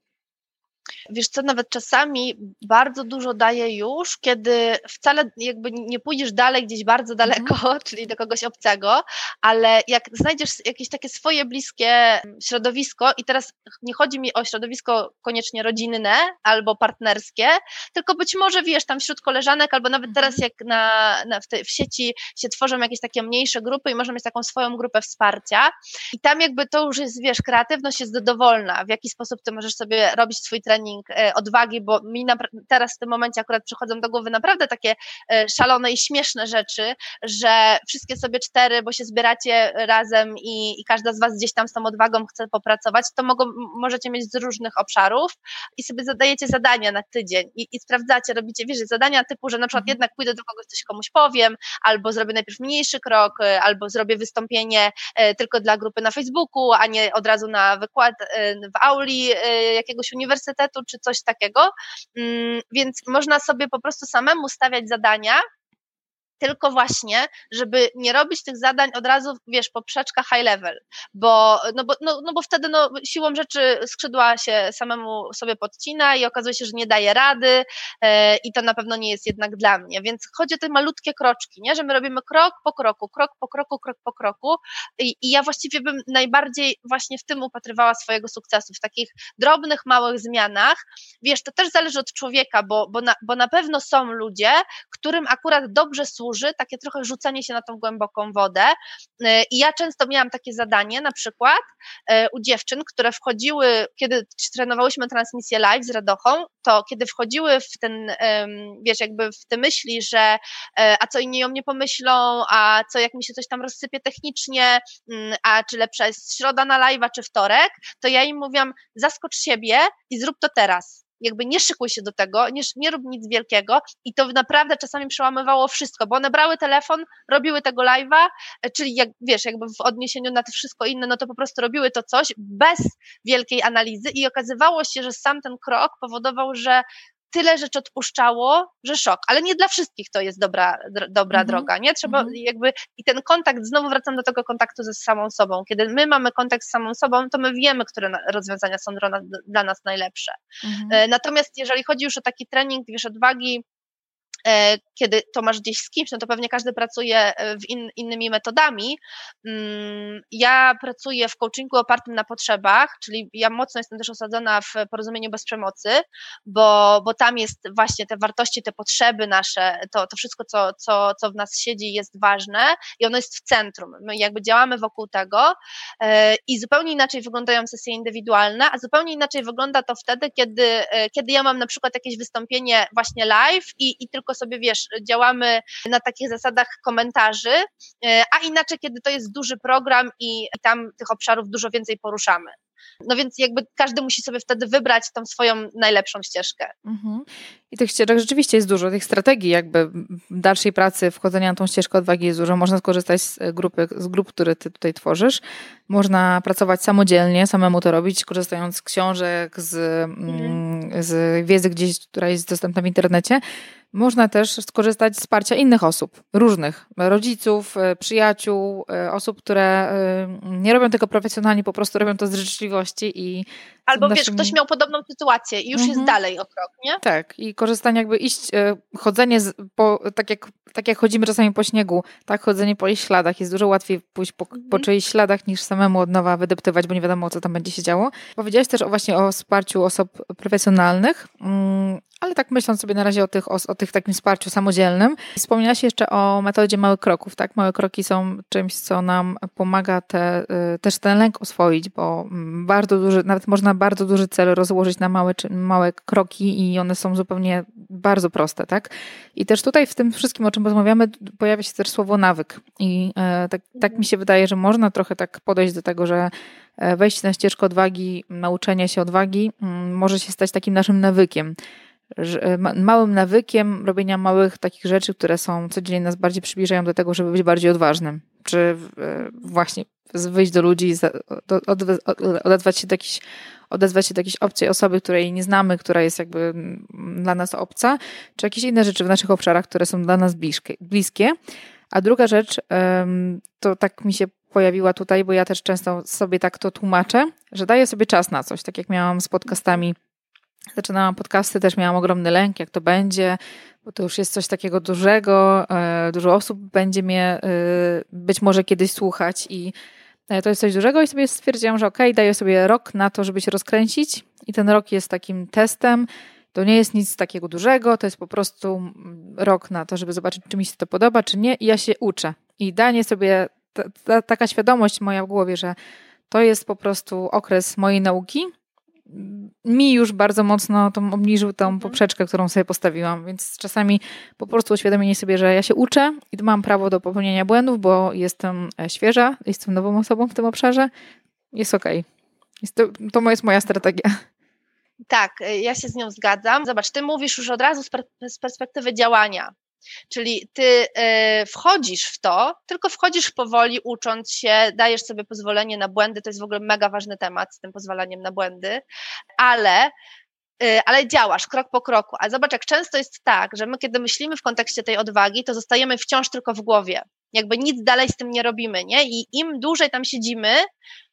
Wiesz co, nawet czasami bardzo dużo daje już, kiedy wcale jakby nie pójdziesz dalej gdzieś bardzo mhm. daleko, mm. czyli do kogoś obcego, ale jak znajdziesz jakieś takie swoje bliskie środowisko i teraz nie chodzi mi o środowisko koniecznie rodzinne albo partnerskie, tylko być może wiesz, tam wśród koleżanek albo nawet teraz mhm. jak na, na w, te, w sieci się tworzą jakieś takie mniejsze grupy i możemy mieć taką swoją grupę wsparcia i tam jakby to już jest, wiesz, kreatywność jest dowolna, w jaki sposób ty możesz sobie robić swój trening trening e, odwagi, bo mi teraz w tym momencie akurat przychodzą do głowy naprawdę takie e, szalone i śmieszne rzeczy, że wszystkie sobie cztery, bo się zbieracie razem i, i każda z Was gdzieś tam z tą odwagą chce popracować, to mogą, możecie mieć z różnych obszarów i sobie zadajecie zadania na tydzień i, i sprawdzacie, robicie, wiesz, zadania typu, że na przykład mhm. jednak pójdę do kogoś, coś komuś powiem, albo zrobię najpierw mniejszy krok, e, albo zrobię wystąpienie tylko dla grupy na Facebooku, a nie od razu na wykład w auli jakiegoś uniwersytetu, czy coś takiego. Mm, więc można sobie po prostu samemu stawiać zadania, tylko właśnie, żeby nie robić tych zadań od razu, wiesz, poprzeczka high level, bo, no bo, no, no bo wtedy no, siłą rzeczy skrzydła się samemu sobie podcina i okazuje się, że nie daje rady e, i to na pewno nie jest jednak dla mnie, więc chodzi o te malutkie kroczki, nie, że my robimy krok po kroku, krok po kroku, krok po kroku i, i ja właściwie bym najbardziej właśnie w tym upatrywała swojego sukcesu, w takich drobnych, małych zmianach, wiesz, to też zależy od człowieka, bo, bo, na, bo na pewno są ludzie, którym akurat dobrze służy duży, takie trochę rzucenie się na tą głęboką wodę. E, I ja często miałam takie zadanie, na przykład e, u dziewczyn, które wchodziły, kiedy trenowałyśmy transmisję live z Radochą, to kiedy wchodziły w ten, wiesz, jakby w te myśli, że a co inni o mnie pomyślą, a co jak mi się coś tam rozsypie technicznie, mm, a czy lepsza jest środa na live'a, czy wtorek, to ja im mówiłam, zaskocz siebie i zrób to teraz jakby nie szykuj się do tego, nie, nie rób nic wielkiego. I to naprawdę czasami przełamywało wszystko, bo one brały telefon, robiły tego live'a, e, czyli jak wiesz, jakby w odniesieniu na to wszystko inne, no to po prostu robiły to coś bez wielkiej analizy. I okazywało się, że sam ten krok powodował, że tyle rzeczy odpuszczało, że szok. Ale nie dla wszystkich to jest dobra, dobra mhm. droga, nie? Trzeba mhm. jakby, i ten kontakt, znowu wracam do tego kontaktu ze samą sobą. Kiedy my mamy kontakt z samą sobą, to my wiemy, które rozwiązania są dla nas najlepsze. Mhm. E, natomiast jeżeli chodzi już o taki trening, wiesz, odwagi, kiedy to masz gdzieś z kimś, no to pewnie każdy pracuje e, w in, innymi metodami. Mm, ja pracuję w coachingu opartym na potrzebach, czyli ja mocno jestem też osadzona w porozumieniu bez przemocy, bo, bo tam jest właśnie te wartości, te potrzeby nasze, to, to wszystko, co, co, co w nas siedzi, jest ważne i ono jest w centrum. My jakby działamy wokół tego e, i zupełnie inaczej wyglądają sesje indywidualne, a zupełnie inaczej wygląda to wtedy, kiedy, kiedy ja mam na przykład jakieś wystąpienie właśnie live i, i tylko sobie, wiesz, działamy na takich zasadach komentarzy, e, a inaczej, kiedy to jest duży program i, i tam tych obszarów dużo więcej poruszamy. No więc jakby każdy musi sobie wtedy wybrać tą swoją najlepszą ścieżkę. Mhm. I tych ścieżek rzeczywiście jest dużo, tych strategii jakby dalszej pracy, wchodzenia na tą ścieżkę odwagi jest dużo. Można skorzystać z grupy, z grup, które ty tutaj tworzysz. Można pracować samodzielnie, samemu to robić, korzystając z książek, z, mhm. Mm, z wiedzy gdzieś, która jest dostępna w internecie. Można też skorzystać z wsparcia innych osób, różnych, rodziców, e, przyjaciół, e, osób, które e, nie robią tego profesjonalnie, po prostu robią to z życzliwości i Albo naszym... wiesz, ktoś miał podobną sytuację i już mhm. jest dalej o krok, nie? Tak, i korzystanie jakby iść, chodzenie z, po, tak, jak, tak jak chodzimy czasami po śniegu, tak chodzenie po ich śladach jest dużo łatwiej pójść po, mhm. po czyichś śladach niż samemu od nowa wydeptywać, bo nie wiadomo, co tam będzie się działo. Powiedziałeś też o, właśnie o wsparciu osób profesjonalnych. Mm, ale tak myśląc sobie na razie o tych, o, o tych takim wsparciu samodzielnym. Wspomniałaś jeszcze o metodzie małych kroków, tak? Małe kroki są czymś, co nam pomaga te, y, też ten lęk oswoić, bo mm, bardzo duży, nawet można bardzo duży cel rozłożyć na małe, małe kroki i one są zupełnie bardzo proste, tak? I też tutaj w tym wszystkim, o czym rozmawiamy, pojawia się też słowo nawyk. I e, tak, tak mi się wydaje, że można trochę tak podejść do tego, że e, wejście na ścieżkę odwagi, nauczenie się odwagi mm, może się stać takim naszym nawykiem. E, małym nawykiem robienia małych takich rzeczy, które są codziennie nas bardziej przybliżają do tego, żeby być bardziej odważnym. Czy właśnie wyjść do ludzi, odezwać się do jakiejś, odezwać się do jakiejś obcej osoby, której nie znamy, która jest jakby dla nas obca, czy jakieś inne rzeczy w naszych obszarach, które są dla nas bliskie. A druga rzecz, to tak mi się pojawiła tutaj, bo ja też często sobie tak to tłumaczę, że daję sobie czas na coś, tak jak miałam z podcastami zaczynałam podcasty, też miałam ogromny lęk, jak to będzie, bo to już jest coś takiego dużego, e, dużo osób będzie mnie e, być może kiedyś słuchać i to jest coś dużego i sobie stwierdziłam, że okej, okay, daję sobie rok na to, żeby się rozkręcić i ten rok jest takim testem. To nie jest nic takiego dużego, to jest po prostu mm, rok na to, żeby zobaczyć, czy mi się to podoba, czy nie i ja się uczę. I danie sobie, ta, ta, taka świadomość moja w głowie, że to jest po prostu okres mojej nauki, mi już bardzo mocno tą obniżył tą mhm. poprzeczkę, którą sobie postawiłam, więc czasami po prostu uświadomienie sobie, że ja się uczę i mam prawo do popełnienia błędów, bo jestem e, świeża, jestem nową osobą w tym obszarze, jest okej. Okay. to, to jest moja strategia. Tak, e, ja się z nią zgadzam. Zobacz, ty mówisz już od razu z perspektywy działania. Czyli ty y, wchodzisz w to, tylko wchodzisz powoli, ucząc się, dajesz sobie pozwolenie na błędy. To jest w ogóle mega ważny temat z tym pozwalaniem na błędy, ale y, ale działasz krok po kroku. A zobacz, jak często jest tak, że my, kiedy myślimy w kontekście tej odwagi, to zostajemy wciąż tylko w głowie. Jakby nic dalej z tym nie robimy, nie? I im dłużej tam siedzimy,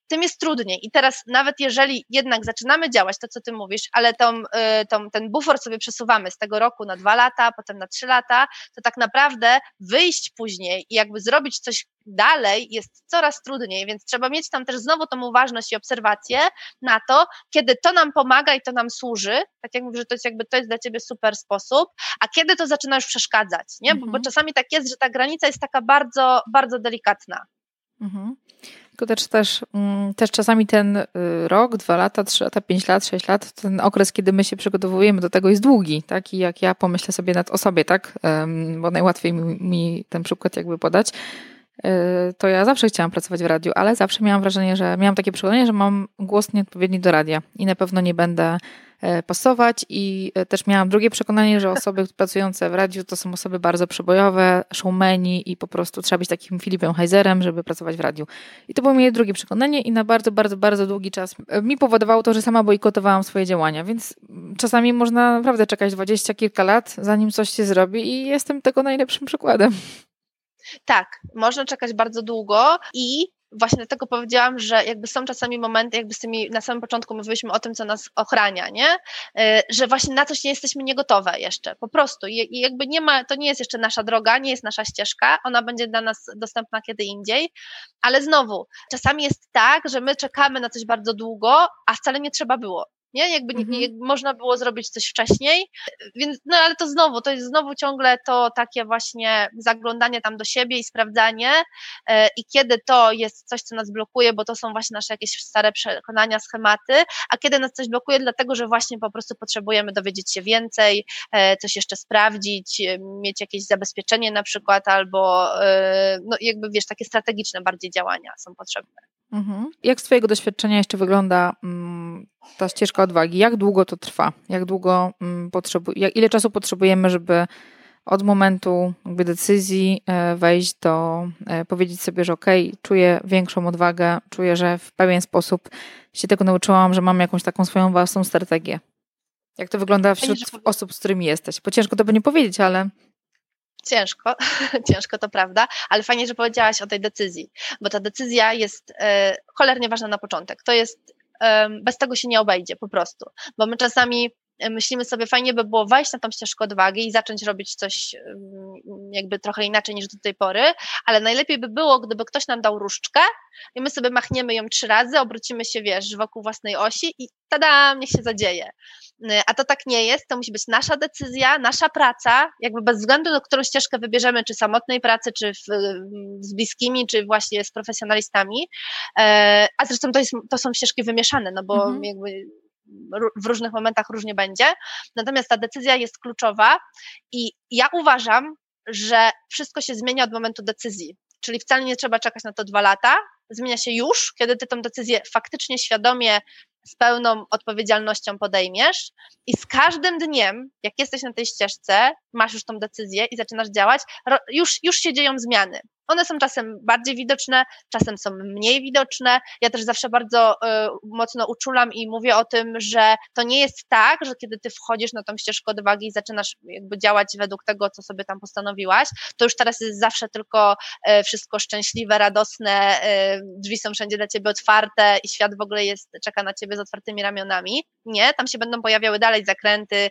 tym jest trudniej. I teraz nawet jeżeli jednak zaczynamy działać, to co ty mówisz, ale tą, y, tą, ten bufor sobie przesuwamy z tego roku na dwa lata, potem na trzy lata, to tak naprawdę wyjść później i jakby zrobić coś dalej jest coraz trudniej, więc trzeba mieć tam też znowu tą uważność i obserwację na to, kiedy to nam pomaga i to nam służy, tak jak mówię, że to jest jakby to jest dla ciebie super sposób, a kiedy to zaczyna już przeszkadzać, nie? Bo, bo mhm. czasami tak jest, że ta granica jest taka bardzo, bardzo delikatna. Mhm. Tylko też, też, mm, też czasami ten y, rok, dwa lata, trzy lata, pięć lat, sześć lat, ten okres, kiedy my się przygotowujemy do tego jest długi, tak? I jak ja pomyślę sobie nad o sobie, tak? Bo najłatwiej mi, mi ten przykład jakby podać, y, to ja zawsze chciałam pracować w radiu, ale zawsze miałam wrażenie, że miałam takie przekonanie, że mam głos nieodpowiedni do radia i na pewno nie będę pasować i e, też miałam drugie przekonanie, że osoby pracujące w radiu to są osoby bardzo przebojowe, showmeni i po prostu trzeba być takim Filipem Heizerem, żeby pracować w radiu. I to było moje drugie przekonanie i na bardzo, bardzo, bardzo długi czas e, mi powodowało to, że sama bojkotowałam swoje działania, więc czasami można naprawdę czekać dwadzieścia kilka lat, zanim coś się zrobi i jestem tego najlepszym przykładem. Tak, można czekać bardzo długo i właśnie dlatego powiedziałam, że jakby są czasami momenty, jakby z tymi, na samym początku mówiliśmy o tym, co nas ochrania, nie? Y, że właśnie na coś nie jesteśmy niegotowe jeszcze, po prostu. I jakby nie ma, to nie jest jeszcze nasza droga, nie jest nasza ścieżka, ona będzie dla nas dostępna kiedy indziej, ale znowu, czasami jest tak, że my czekamy na coś bardzo długo, a wcale nie trzeba było nie? Jakby, mhm. nie, można było zrobić coś wcześniej, więc, no ale to znowu, to jest znowu ciągle to takie właśnie zaglądanie tam do siebie i sprawdzanie e, i kiedy to jest coś, co nas blokuje, bo to są właśnie nasze jakieś stare przekonania, schematy, a kiedy nas coś blokuje, dlatego, że właśnie po prostu potrzebujemy dowiedzieć się więcej, e, coś jeszcze sprawdzić, e, mieć jakieś zabezpieczenie na przykład, albo no jakby wiesz, takie strategiczne bardziej działania są potrzebne. Mhm. Jak z Twojego doświadczenia jeszcze wygląda mm, ta ścieżka odwagi? Jak długo to trwa? Jak długo mm, potrzebu- jak, ile czasu potrzebujemy, żeby od momentu jakby decyzji e, wejść do, e, powiedzieć sobie, że okej, okay, czuję większą odwagę, czuję, że w pewien sposób się tego nauczyłam, że mam jakąś taką swoją własną strategię. Jak to wygląda wśród osób, z którymi jesteś? Bo ciężko to by nie powiedzieć, ale ciężko, ciężko to prawda, ale fajnie, że powiedziałaś o tej decyzji, bo ta decyzja jest e, cholernie ważna na początek. To jest, bez tego się nie obejdzie po prostu, bo my czasami myślimy sobie, fajnie by było wejść na tą ścieżkę odwagi i zacząć robić coś jakby trochę inaczej niż do tej pory, ale najlepiej by było, gdyby ktoś nam dał różdżkę i my sobie machniemy ją trzy razy, obrócimy się, wiesz, wokół własnej osi i tada, niech się zadzieje. Y, a to tak nie jest, to musi być nasza decyzja, nasza praca, jakby bez względu na którą ścieżkę wybierzemy, czy samotnej pracy, czy w, z bliskimi, czy właśnie z profesjonalistami. E, a zresztą to, jest, to są ścieżki wymieszane, no bo mhm. jakby w różnych momentach różnie będzie. Natomiast ta decyzja jest kluczowa i ja uważam, że wszystko się zmienia od momentu decyzji. Czyli wcale nie trzeba czekać na to dwa lata, zmienia się już, kiedy ty tę decyzję faktycznie świadomie z pełną odpowiedzialnością podejmiesz i z każdym dniem, jak jesteś na tej ścieżce, masz już tą decyzję i zaczynasz działać, już, już się dzieją zmiany. One są czasem bardziej widoczne, czasem są mniej widoczne. Ja też zawsze bardzo y, mocno uczulam i mówię o tym, że to nie jest tak, że kiedy ty wchodzisz na tą ścieżkę odwagi i zaczynasz jakby działać według tego, co sobie tam postanowiłaś, to już teraz jest zawsze tylko y, wszystko szczęśliwe, radosne, y, drzwi są wszędzie dla ciebie otwarte i świat w ogóle jest, czeka na ciebie z otwartymi ramionami. Nie, tam się będą pojawiały dalej zakręty,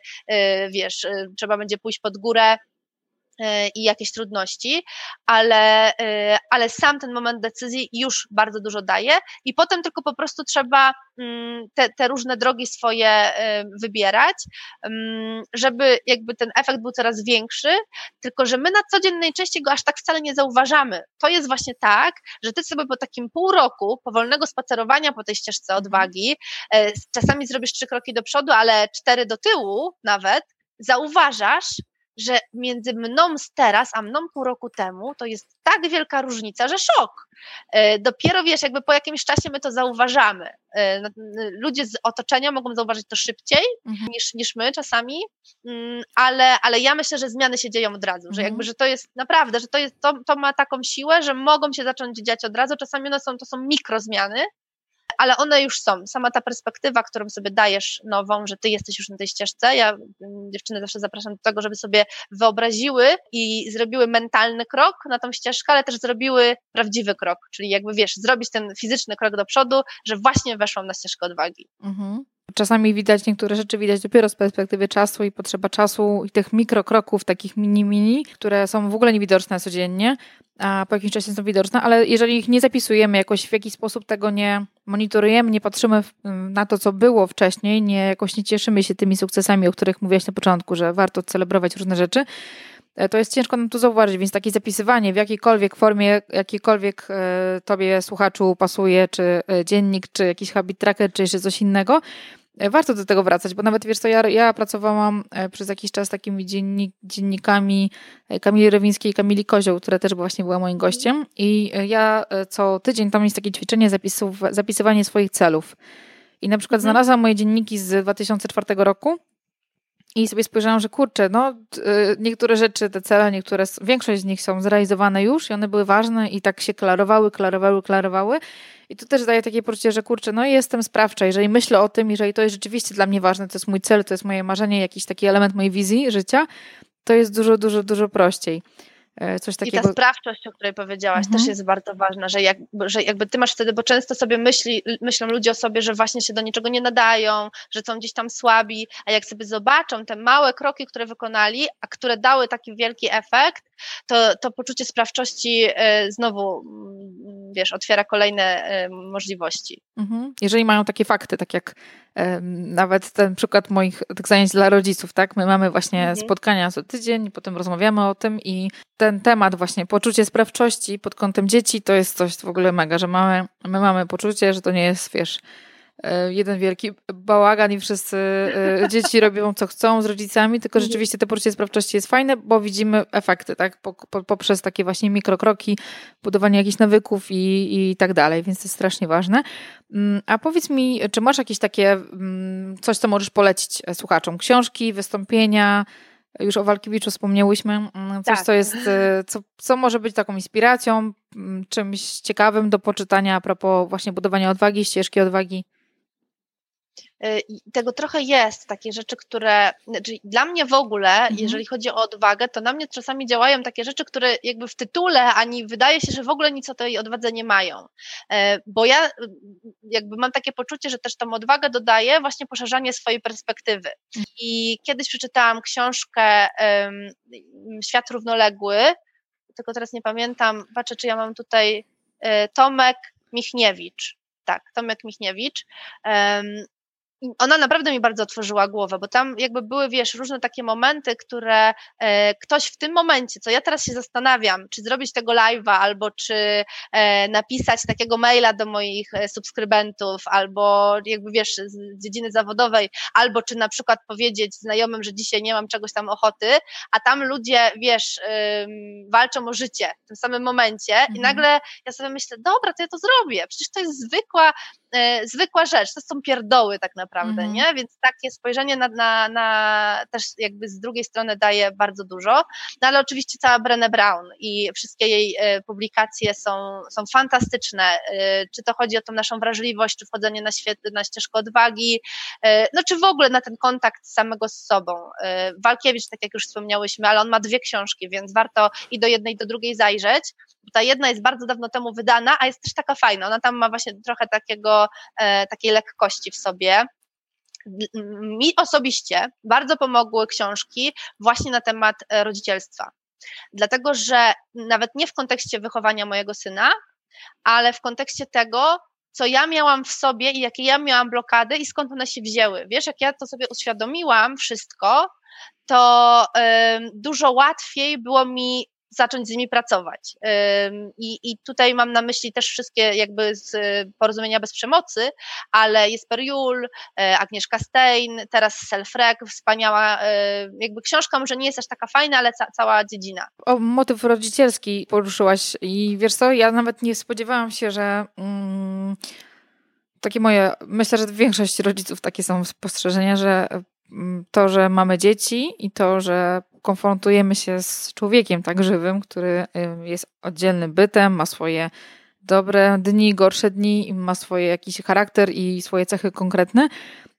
wiesz, trzeba będzie pójść pod górę, i jakieś trudności, ale, e, ale sam ten moment decyzji już bardzo dużo daje i potem tylko po prostu trzeba mm, te, te różne drogi swoje e, wybierać, mm, żeby jakby ten efekt był coraz większy, tylko że my na co dzień najczęściej go aż tak wcale nie zauważamy. To jest właśnie tak, że ty sobie po takim pół roku powolnego spacerowania po tej ścieżce mhm. odwagi, czasami zrobisz trzy kroki do przodu, ale cztery do tyłu nawet, zauważasz, że między mną z teraz, a mną pół roku temu, to jest tak wielka różnica, że szok. E, dopiero wiesz, jakby po jakimś czasie my to zauważamy. E, ludzie z otoczenia mogą zauważyć to szybciej mhm. niż, niż my czasami, mm, ale, ale ja myślę, że zmiany się dzieją od razu, mhm. że jakby, że to jest naprawdę, że to, jest, to, to ma taką siłę, że mogą się zacząć dziać od razu. Czasami one są, to są mikrozmiany, ale one już są. Sama ta perspektywa, którą sobie dajesz nową, że ty jesteś już na tej ścieżce. Ja mm, dziewczyny zawsze zapraszam do tego, żeby sobie wyobraziły i zrobiły mentalny krok na tą ścieżkę, ale też zrobiły prawdziwy krok, czyli jakby wiesz, zrobić ten fizyczny krok do przodu, że właśnie weszłam na ścieżkę odwagi. Mhm. Czasami widać niektóre rzeczy widać dopiero z perspektywy czasu i potrzeba czasu i tych mikrokroków, takich mini-mini, które są w ogóle niewidoczne codziennie, a po jakimś czasie są widoczne, ale jeżeli ich nie zapisujemy jakoś w jakiś sposób tego nie monitorujemy, nie patrzymy na to, co było wcześniej, nie jakoś nie cieszymy się tymi sukcesami, o których mówiłaś na początku, że warto celebrować różne rzeczy, e, to jest ciężko nam to zauważyć, więc takie zapisywanie w jakiejkolwiek formie, jakikolwiek e, tobie słuchaczu pasuje, czy e, dziennik, czy jakiś habit tracker, czy jeszcze coś innego, warto do tego wracać, bo nawet wiesz co, ja, ja pracowałam e, przez jakiś czas takimi dziennik, dziennikami e, Kamili Rewińskiej i Kamili Kozioł, która też właśnie była moim gościem i ja co tydzień tam jest takie ćwiczenie zapisów, zapisywanie swoich celów. I na przykład mhm. znalazłam moje dzienniki z 2004 roku i sobie spojrzałam, że kurczę, no niektóre rzeczy, te cele, niektóre, większość z nich są zrealizowane już i one były ważne i tak się klarowały, klarowały, klarowały i to też daje takie poczucie, że kurczę, no jestem sprawcza, jeżeli myślę o tym, jeżeli to jest rzeczywiście dla mnie ważne, to jest mój cel, to jest moje marzenie, jakiś taki element mojej wizji życia, to jest dużo, dużo, dużo prościej. E, coś takiego. I ta sprawczość, o której powiedziałaś, mhm. też jest bardzo ważna, że, jak, że jakby ty masz wtedy, bo często sobie myśli, myślą ludzie o sobie, że właśnie się do niczego nie nadają, że są gdzieś tam słabi, a jak sobie zobaczą te małe kroki, które wykonali, a które dały taki wielki efekt, to, to poczucie sprawczości e, znowu, mm, wiesz, otwiera kolejne e, możliwości. Mhm. Jeżeli mają takie fakty, tak jak nawet ten przykład moich tak zajęć dla rodziców, tak? My mamy właśnie mhm. spotkania co tydzień, potem rozmawiamy o tym i ten temat właśnie poczucie sprawczości pod kątem dzieci to jest coś w ogóle mega, że mamy, my mamy poczucie, że to nie jest, wiesz, jeden wielki bałagan i wszyscy e, dzieci robią co chcą z rodzicami, tylko mhm. rzeczywiście to poczucie sprawczości jest fajne, bo widzimy efekty, tak? Poprzez takie właśnie mikrokroki, budowanie jakichś nawyków i, i tak dalej, więc to jest strasznie ważne. Mm, a powiedz mi, czy masz jakieś takie mm, coś, co możesz polecić e, słuchaczom? Książki, wystąpienia, już o Walkiewiczu wspomniałyśmy. Mm, coś, tak. co jest, co, co może być taką inspiracją, czymś ciekawym do poczytania a propos właśnie budowania odwagi, ścieżki odwagi. Y, tego trochę jest, takie rzeczy, które, znaczy dla mnie w ogóle, mhm. jeżeli chodzi o odwagę, to na mnie czasami działają takie rzeczy, które jakby w tytule, ani wydaje się, że w ogóle nic o tej odwadze nie mają. E, bo ja y, jakby mam takie poczucie, że też tą odwagę dodaję właśnie poszerzanie swojej perspektywy. Mhm. I kiedyś przeczytałam książkę Świat równoległy, tylko teraz nie pamiętam, patrzę, czy ja mam tutaj e, Tomek Michniewicz tak, Tomek Michniewicz. Um, ona naprawdę mi bardzo otworzyła głowę, bo tam jakby były, wiesz, różne takie momenty, które e, ktoś w tym momencie, co ja teraz się zastanawiam, czy zrobić tego live'a, albo czy e, napisać takiego maila do moich e, subskrybentów, albo jakby, wiesz, z dziedziny zawodowej, albo czy na przykład powiedzieć znajomym, że dzisiaj nie mam czegoś tam ochoty, a tam ludzie, wiesz, walczą o życie w tym samym momencie mhm. i nagle ja sobie myślę, dobra, to ja to zrobię, przecież to jest zwykła E, zwykła rzecz, to są pierdoły tak naprawdę, mm. nie? Więc takie spojrzenie na, na, na, też jakby z drugiej strony daje bardzo dużo, no ale oczywiście cała Brené Brown i wszystkie jej e, publikacje są, są fantastyczne, e, czy to chodzi o tą naszą wrażliwość, czy wchodzenie na, świet, na ścieżkę odwagi, no czy w ogóle na ten kontakt samego z sobą. Walkiewicz, tak jak już wspomniałyśmy, ale on ma dwie książki, więc warto i do jednej, i do drugiej zajrzeć, ta jedna jest bardzo dawno temu wydana, a jest też taka fajna, ona tam ma właśnie trochę takiego E, takiej lekkości w sobie. Mi osobiście bardzo pomogły książki właśnie na temat e, rodzicielstwa. Dlatego, że nawet nie w kontekście wychowania mojego syna, ale w kontekście tego, co ja miałam w sobie i jakie ja miałam blokady i skąd one się wzięły. Wiesz, jak ja to sobie uświadomiłam wszystko, to dużo łatwiej było mi zacząć z nimi pracować. I, I tutaj mam na myśli też wszystkie jakby z porozumienia bez przemocy, ale jest Jul, e, Agnieszka Stein, teraz Selfrek, wspaniała, e, jakby książka może nie jest aż taka fajna, ale ca cała dziedzina. O motyw rodzicielski poruszyłaś i wiesz co, ja nawet nie spodziewałam się, że... Mm, takie moje, myślę, że większość rodziców takie są spostrzeżenia, że to, że mamy dzieci i to, że konfrontujemy się z człowiekiem tak żywym, który jest oddzielnym bytem, ma swoje dobre dni, gorsze dni, ma swoje jakiś charakter i swoje cechy konkretne,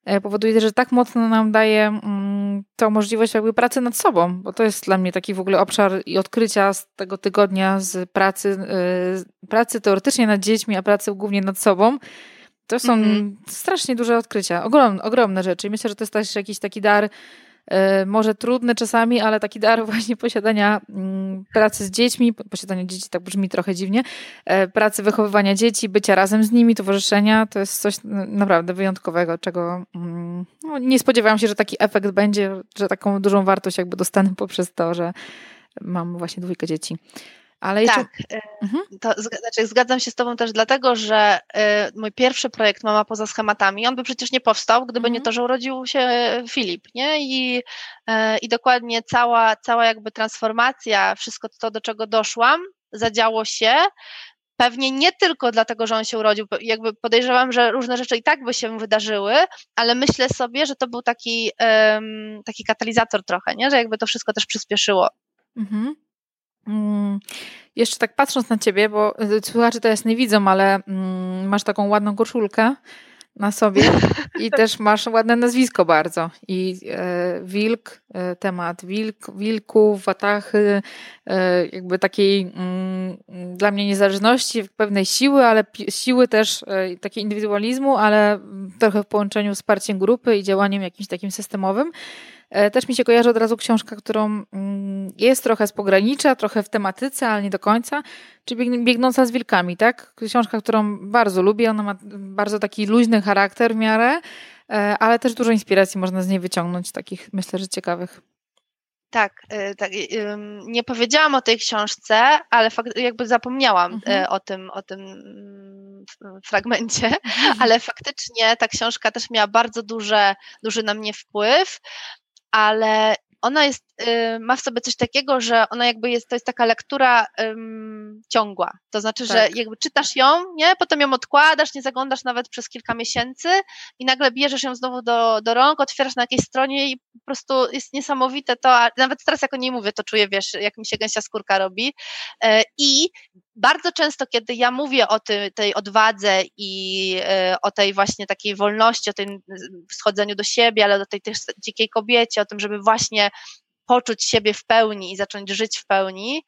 e, powoduje, że tak mocno nam daje mm, tą możliwość jakby pracy nad sobą, bo to jest dla mnie taki w ogóle obszar i odkrycia z tego tygodnia z pracy, e, pracy teoretycznie nad dziećmi, a pracy głównie nad sobą. To są mm-hmm. strasznie duże odkrycia, ogromne, ogromne rzeczy. I myślę, że to jest też jakiś taki dar E, może trudny czasami, ale taki dar właśnie posiadania mm, pracy z dziećmi, posiadania dzieci tak brzmi trochę dziwnie, e, pracy wychowywania dzieci, bycia razem z nimi, towarzyszenia, to jest coś naprawdę wyjątkowego, czego mm, no, nie spodziewałam się, że taki efekt będzie, że taką dużą wartość jakby dostanę poprzez to, że mam właśnie dwójkę dzieci. Ale. Tak, e, mhm. to, znaczy zgadzam się z Tobą też dlatego, że y, mój pierwszy projekt Mama poza schematami, on by przecież nie powstał, gdyby mhm. nie to, że urodził się Filip, nie? I, y, i dokładnie cała, cała jakby transformacja, wszystko to, do czego doszłam, zadziało się Pewnie nie tylko dlatego, że on się urodził, jakby podejrzewam, że różne rzeczy i tak by się wydarzyły, ale myślę sobie, że to był taki, um, taki katalizator trochę, nie? że jakby to wszystko też przyspieszyło. Mhm. Mm, jeszcze tak patrząc na ciebie, bo y, słuchacze teraz nie widzą, ale mm, masz taką ładną koszulkę na sobie i też masz ładne nazwisko bardzo. I e, wilk, e, temat wilk, wilków, watachy, e, jakby takiej mm, dla mnie niezależności, pewnej siły, ale siły też e, takiej indywidualizmu, ale trochę w połączeniu z wsparciem grupy i działaniem jakimś takim systemowym. E, też mi się kojarzy od razu książka, którą mm, jest trochę z pogranicza, trochę w tematyce, ale nie do końca, czyli Biegnąca z wilkami, tak? Książka, którą bardzo lubię, ona ma bardzo taki luźny charakter w miarę, e, ale też dużo inspiracji można z niej wyciągnąć, takich myślę, że ciekawych. Tak, e, tak. Nie powiedziałam o tej książce, ale jakby zapomniałam mhm. o tym, o tym mm, fragmencie, mhm. ale faktycznie ta książka też miała bardzo duże, duży na mnie wpływ ale ona jest, y, ma w sobie coś takiego, że ona jakby jest, to jest taka lektura um, ciągła. To znaczy, tak. że jakby czytasz ją, nie? Potem ją odkładasz, nie zaglądasz nawet przez kilka miesięcy i nagle bierzesz ją znowu do, do rąk, otwierasz na jakiejś stronie i po prostu jest niesamowite to, a nawet teraz jak o niej mówię, to czuję, wiesz, jak mi się gęsia skórka robi. E, I bardzo często, kiedy ja mówię o tej, tej odwadze i e, o tej właśnie takiej wolności, o tym schodzeniu do siebie, ale o tej też dzikiej kobiecie, o tym, żeby właśnie poczuć siebie w pełni i zacząć żyć w pełni,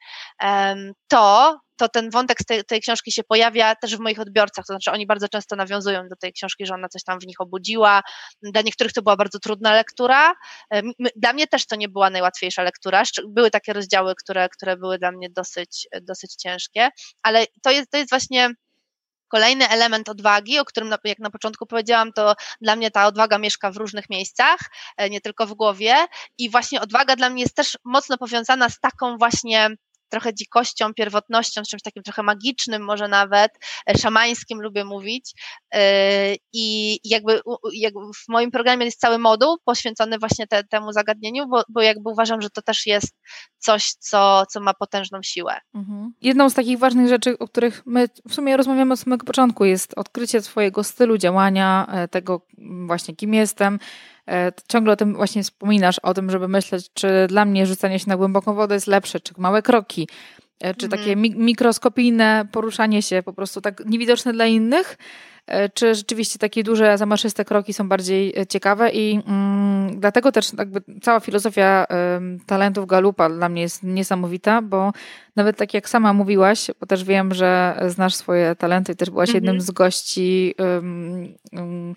to, to ten wątek z tej, tej, książki się pojawia też w moich odbiorcach, to znaczy oni bardzo często nawiązują do tej książki, że ona coś tam w nich obudziła. Dla niektórych to była bardzo trudna lektura. Dla mnie też to nie była najłatwiejsza lektura. Były takie rozdziały, które, które były dla mnie dosyć, dosyć ciężkie, ale to jest, to jest właśnie Kolejny element odwagi, o którym jak na początku powiedziałam, to dla mnie ta odwaga mieszka w różnych miejscach, e, nie tylko w głowie. I właśnie odwaga dla mnie jest też mocno powiązana z taką właśnie trochę dzikością, pierwotnością, czymś takim trochę magicznym, może nawet e, szamańskim, lubię mówić. E, I jakby, w moim programie jest cały moduł poświęcony właśnie te, temu zagadnieniu, bo, bo jakby uważam, że to też jest coś, co, co ma potężną siłę. Mhm. Jedną z takich ważnych rzeczy, o których my w sumie rozmawiamy od samego początku, jest odkrycie swojego stylu działania, e, tego właśnie kim jestem, ciągle o tym właśnie wspominasz, o tym, żeby myśleć, czy dla mnie rzucanie się na głęboką wodę jest lepsze, czy małe kroki, e, czy mhm. takie mi mikroskopijne poruszanie się, po prostu tak niewidoczne dla innych, e, czy rzeczywiście takie duże, zamaszyste kroki są bardziej ciekawe i mm, dlatego też jakby cała filozofia y, talentów Galupa dla mnie jest niesamowita, bo nawet tak jak sama mówiłaś, bo też wiem, że znasz swoje talenty i też byłaś jednym mhm. z gości y, y,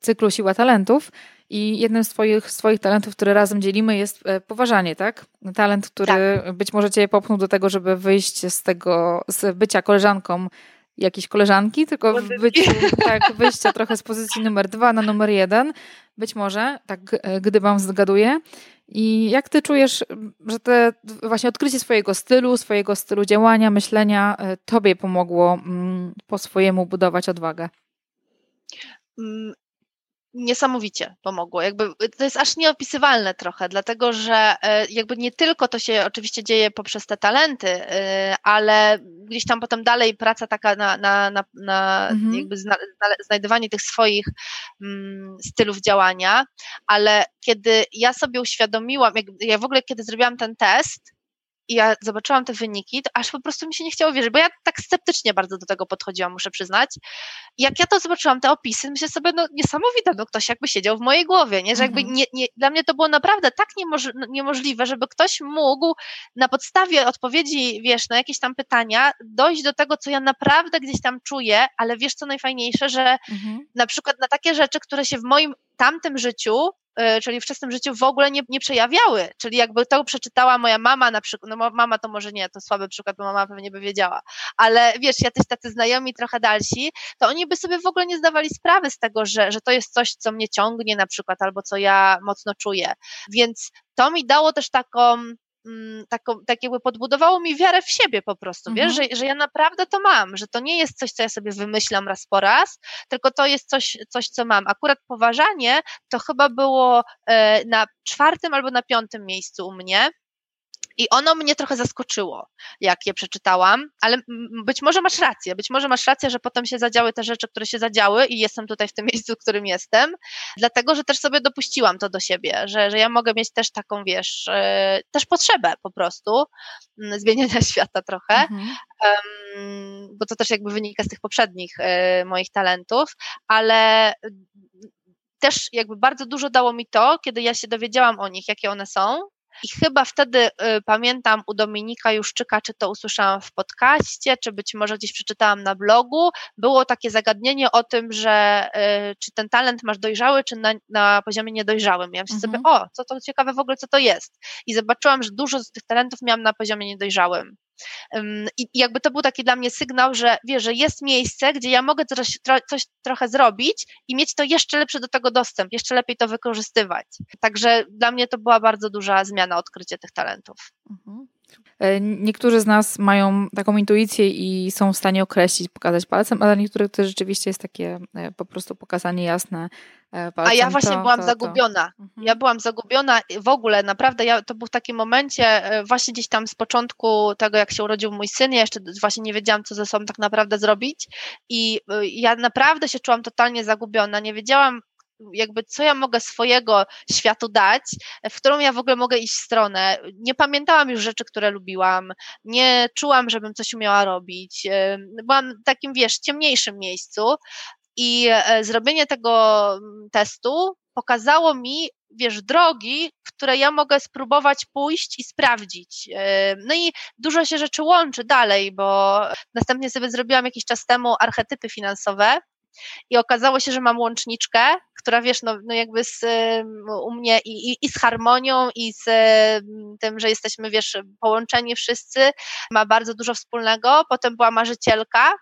cyklu Siła Talentów, i jednym z twoich, swoich talentów, które razem dzielimy, jest e, poważanie, tak? Talent, który tak. być może cię popchnął do tego, żeby wyjść z tego, z bycia koleżanką jakiejś koleżanki, tylko w byciu, tak, wyjścia trochę z pozycji numer dwa na numer jeden. Być może, tak e, gdy wam zgaduję. I jak ty czujesz, że te właśnie odkrycie swojego stylu, swojego stylu działania, myślenia e, tobie pomogło mm, po swojemu budować odwagę? Niesamowicie pomogło. Jakby to jest aż nieopisywalne trochę, dlatego że e, jakby nie tylko to się oczywiście dzieje poprzez te talenty, e, ale gdzieś tam potem dalej praca taka na, na, na, na mhm. jakby zna, znajdywanie tych swoich mm, stylów działania, ale kiedy ja sobie uświadomiłam, jak, ja w ogóle kiedy zrobiłam ten test, i ja zobaczyłam te wyniki, to aż po prostu mi się nie chciało wierzyć, bo ja tak sceptycznie bardzo do tego podchodziłam, muszę przyznać. I jak ja to zobaczyłam, te opisy, myślę sobie, no niesamowite, no ktoś jakby siedział w mojej głowie, nie? Że jakby mhm. nie, nie, dla mnie to było naprawdę tak niemoż, no, niemożliwe, żeby ktoś mógł na podstawie odpowiedzi, wiesz, na jakieś tam pytania, dojść do tego, co ja naprawdę gdzieś tam czuję, ale wiesz co najfajniejsze, że mhm. na przykład na takie rzeczy, które się w moim tamtym życiu czyli wczesnym życiu w ogóle nie, nie przejawiały. Czyli jakby to przeczytała moja mama na przykład, no mama to może nie, to słaby przykład, bo mama pewnie by wiedziała, ale wiesz, jacyś tacy znajomi trochę dalsi, to oni by sobie w ogóle nie zdawali sprawy z tego, że, że to jest coś, co mnie ciągnie na przykład, albo co ja mocno czuję. Więc to mi dało też taką taką, tak jakby podbudowało mi wiarę w siebie po prostu, mhm. wiesz, że, że ja naprawdę to mam, że to nie jest coś, co ja sobie wymyślam raz po raz, tylko to jest coś, coś co mam. Akurat poważanie to chyba było e, na czwartym albo na piątym miejscu u mnie, i ono mnie trochę zaskoczyło, jak je przeczytałam, ale być może masz rację, być może masz rację, że potem się zadziały te rzeczy, które się zadziały i jestem tutaj w tym miejscu, w którym jestem, dlatego, że też sobie dopuściłam to do siebie, że, że ja mogę mieć też taką, wiesz, yy, też potrzebę po prostu zmieniania świata trochę, mhm. bo to też jakby wynika z tych poprzednich e, moich talentów, ale też jakby bardzo dużo dało mi to, kiedy ja się dowiedziałam o nich, jakie one są, i chyba wtedy y, pamiętam u Dominika Juszczyka, czy to usłyszałam w podcaście, czy być może gdzieś przeczytałam na blogu, było takie zagadnienie o tym, że y, czy ten talent masz dojrzały, czy na, na poziomie niedojrzałym. Ja myślę mhm. sobie, o, co to ciekawe w ogóle, co to jest. I zobaczyłam, że dużo z tych talentów miałam na poziomie niedojrzałym. I jakby to był taki dla mnie sygnał, że wiesz, że jest miejsce, gdzie ja mogę coś, coś trochę zrobić i mieć to jeszcze lepszy do tego dostęp, jeszcze lepiej to wykorzystywać. Także dla mnie to była bardzo duża zmiana, odkrycie tych talentów. Mhm. E, niektórzy z nas mają taką intuicję i są w stanie określić, pokazać palcem, ale niektórych to rzeczywiście jest takie e, po prostu pokazanie jasne palcem. A ja właśnie to, byłam to, zagubiona. To. Mhm. Ja byłam zagubiona w ogóle, naprawdę, ja, to był w takim momencie, e, właśnie gdzieś tam z początku tego, jak się urodził mój syn, ja jeszcze właśnie nie wiedziałam, co ze sobą tak naprawdę zrobić i ja naprawdę się czułam totalnie zagubiona, nie wiedziałam, jakby co ja mogę swojego światu dać, w którą ja w ogóle mogę iść stronę. Nie pamiętałam już rzeczy, które lubiłam, nie czułam, żebym coś umiała robić. Byłam w takim, wiesz, ciemniejszym miejscu i e, zrobienie tego mm, testu pokazało mi, wiesz, drogi, które ja mogę spróbować pójść i sprawdzić. No i dużo się rzeczy łączy dalej, bo następnie sobie zrobiłam jakiś czas temu archetypy finansowe i okazało się, że mam łączniczkę, która wiesz, no, no jakby z, u mnie i, i, i z harmonią, i z tym, że jesteśmy, wiesz, połączeni wszyscy, ma bardzo dużo wspólnego. Potem była marzycielka,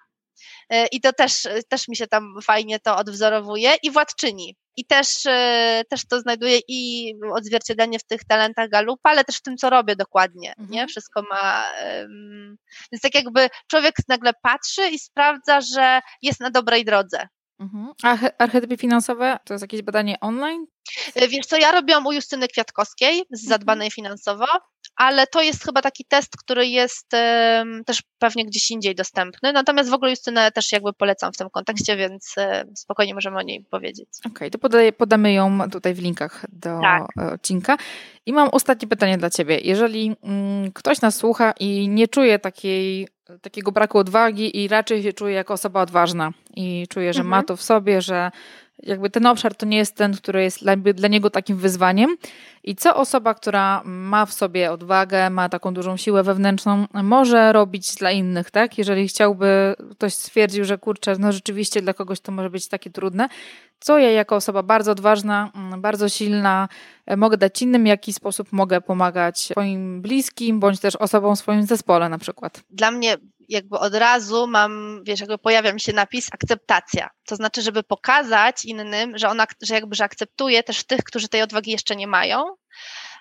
y, i to też, też mi się tam fajnie to odwzorowuje i władczyni. I też, y, też to znajduję i odzwierciedlenie w tych talentach Galupa, ale też w tym, co robię dokładnie. Mhm. Nie? Wszystko ma. Um, więc tak jakby człowiek nagle patrzy i sprawdza, że jest na dobrej drodze. Mhm. A archetypy finansowe to jest jakieś badanie online? Y, wiesz co, ja robiłam u Justyny Kwiatkowskiej z mhm. Zadbanej Finansowo ale to jest chyba taki test, który jest też pewnie gdzieś indziej dostępny. Natomiast w ogóle Justynę też jakby polecam w tym kontekście, więc e, spokojnie możemy o niej powiedzieć. Okej, okay, to podaję, podamy ją tutaj w linkach do tak. odcinka. I mam ostatnie pytanie dla Ciebie. Jeżeli mm, ktoś nas słucha i nie czuje takiej, takiego braku odwagi i raczej się czuje jako osoba odważna i czuje, że mhm. ma to w sobie, że jakby ten obszar to nie jest ten, który jest dla, dla niego takim wyzwaniem. I co osoba, która ma w sobie odwagę, ma taką dużą siłę wewnętrzną, może robić dla innych, tak? Jeżeli chciałby, ktoś stwierdził, że kurczę, no rzeczywiście dla kogoś to może być takie trudne, co ja jako osoba bardzo odważna, mm, bardzo silna e, mogę dać innym, w jaki sposób mogę pomagać swoim bliskim, bądź też osobom w swoim zespole na przykład? Dla mnie jakby od razu mam, wiesz, jakby pojawia mi się napis akceptacja. To znaczy, żeby pokazać innym, że ona, że jakby, że akceptuje też tych, którzy tej odwagi jeszcze nie mają,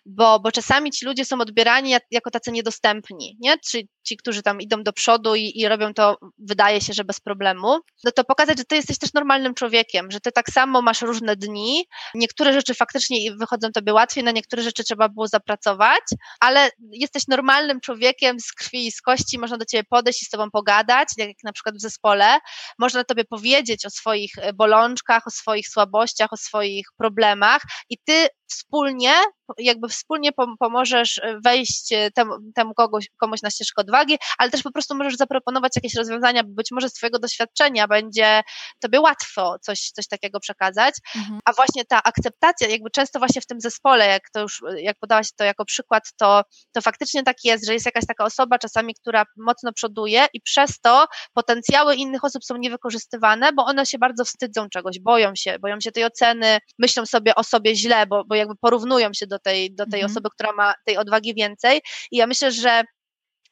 bo, bo czasami ci ludzie są odbierani jako tacy niedostępni, nie? Czy ci, którzy tam idą do przodu i, i robią to, wydaje się, że bez problemu, no to pokazać, że ty jesteś też normalnym człowiekiem, że ty tak samo masz różne dni, niektóre rzeczy faktycznie wychodzą tobie łatwiej, na niektóre rzeczy trzeba było zapracować, ale jesteś normalnym człowiekiem z krwi i z kości, można do ciebie podejść i z tobą pogadać, tak jak na przykład w zespole, można tobie powiedzieć o swoich e, bolączkach, o swoich słabościach, o swoich problemach i ty wspólnie, jakby wspólnie pomożesz wejść temu, temu kogoś, komuś na ścieżkę odwagi, ale też po prostu możesz zaproponować jakieś rozwiązania, bo być może z Twojego doświadczenia będzie Tobie łatwo coś, coś takiego przekazać, mhm. a właśnie ta akceptacja, jakby często właśnie w tym zespole, jak to już, jak podałaś to jako przykład, to, to faktycznie tak jest, że jest jakaś taka osoba czasami, która mocno przoduje i przez to potencjały innych osób są niewykorzystywane, bo one się bardzo wstydzą czegoś, boją się, boją się tej oceny, myślą sobie o sobie źle, bo, bo jakby porównują się do tej, do tej mhm. osoby, która ma tej odwagi więcej. I ja myślę, że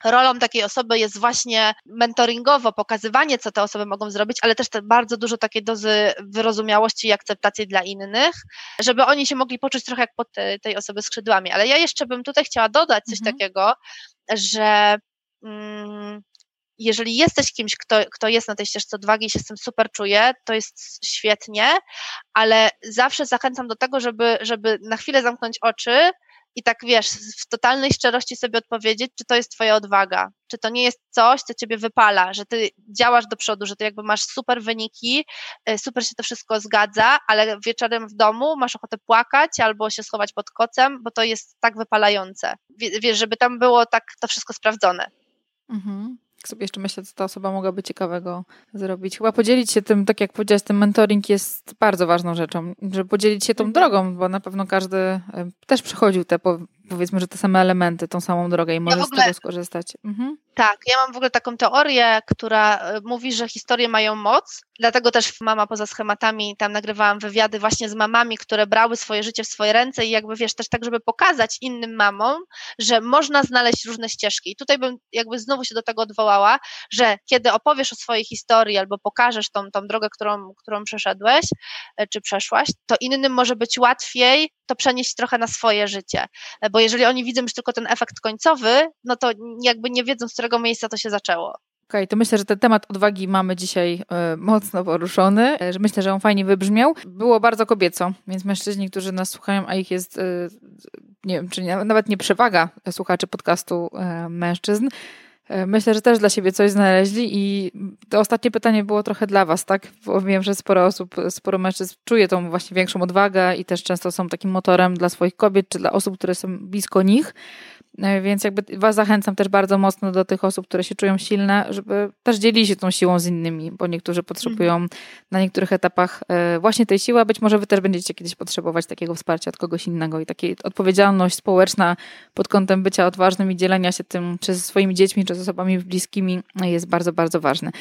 rolą takiej osoby jest właśnie mentoringowo pokazywanie, co te osoby mogą zrobić, ale też te bardzo dużo takiej dozy wyrozumiałości i akceptacji dla innych, żeby oni się mogli poczuć trochę jak pod te, tej osoby skrzydłami. Ale ja jeszcze bym tutaj chciała dodać coś mhm. takiego, że mm, jeżeli jesteś kimś, kto, kto jest na tej ścieżce odwagi i się z tym super czuje, to jest świetnie, ale zawsze zachęcam do tego, żeby, żeby na chwilę zamknąć oczy i tak wiesz, w totalnej szczerości sobie odpowiedzieć, czy to jest Twoja odwaga, czy to nie jest coś, co Ciebie wypala, że Ty działasz do przodu, że Ty jakby masz super wyniki, e, super się to wszystko zgadza, ale wieczorem w domu masz ochotę płakać albo się schować pod kocem, bo to jest tak wypalające. Wiesz, żeby tam było tak to wszystko sprawdzone. Mhm sobie jeszcze myślę, co ta osoba mogłaby ciekawego zrobić. Chyba podzielić się tym, tak jak powiedziałaś, ten mentoring jest bardzo ważną rzeczą, żeby podzielić się tą mhm. drogą, bo na pewno każdy też przechodził te, powiedzmy, że te same elementy, tą samą drogę i może ja ogóle, z tego skorzystać. Mhm. Tak, ja mam w ogóle taką teorię, która e, mówi, że historie mają moc, dlatego też Mama Poza Schematami, tam nagrywałam wywiady właśnie z mamami, które brały swoje życie w swoje ręce i jakby wiesz, też tak, żeby pokazać innym mamom, że można znaleźć różne ścieżki. I tutaj bym jakby znowu się do tego odwołała, że kiedy opowiesz o swojej historii albo pokażesz tą, tą drogę, którą, którą przeszedłeś, e, czy przeszłaś, to innym może być łatwiej to przenieść trochę na swoje życie, e, bo jeżeli oni widzą już tylko ten efekt końcowy, no to jakby nie wiedzą, z którego miejsca to się zaczęło. Okej, okay, to myślę, że ten temat odwagi mamy dzisiaj y, mocno poruszony, że myślę, że on fajnie wybrzmiał. Było bardzo kobieco, więc mężczyźni, którzy nas słuchają, a ich jest, y, nie wiem, czy nie, nawet nie przewaga słuchaczy podcastu y, mężczyzn, Myślę, że też dla siebie coś znaleźli i to ostatnie pytanie było trochę dla Was, tak? Bo wiem, że sporo osób, sporo mężczyzn czuje tą właśnie większą odwagę i też często są takim motorem dla swoich kobiet czy dla osób, które są blisko nich. E, więc jakby Was zachęcam też bardzo mocno do tych osób, które się czują silne, żeby też dzielili się tą siłą z innymi, bo niektórzy potrzebują mhm. na niektórych etapach e, właśnie tej siły, a być może Wy też będziecie kiedyś potrzebować takiego wsparcia od kogoś innego i takiej odpowiedzialność społeczna pod kątem bycia odważnym i dzielenia się tym, czy ze swoimi dziećmi, czy z osobami bliskimi jest bardzo, bardzo ważne.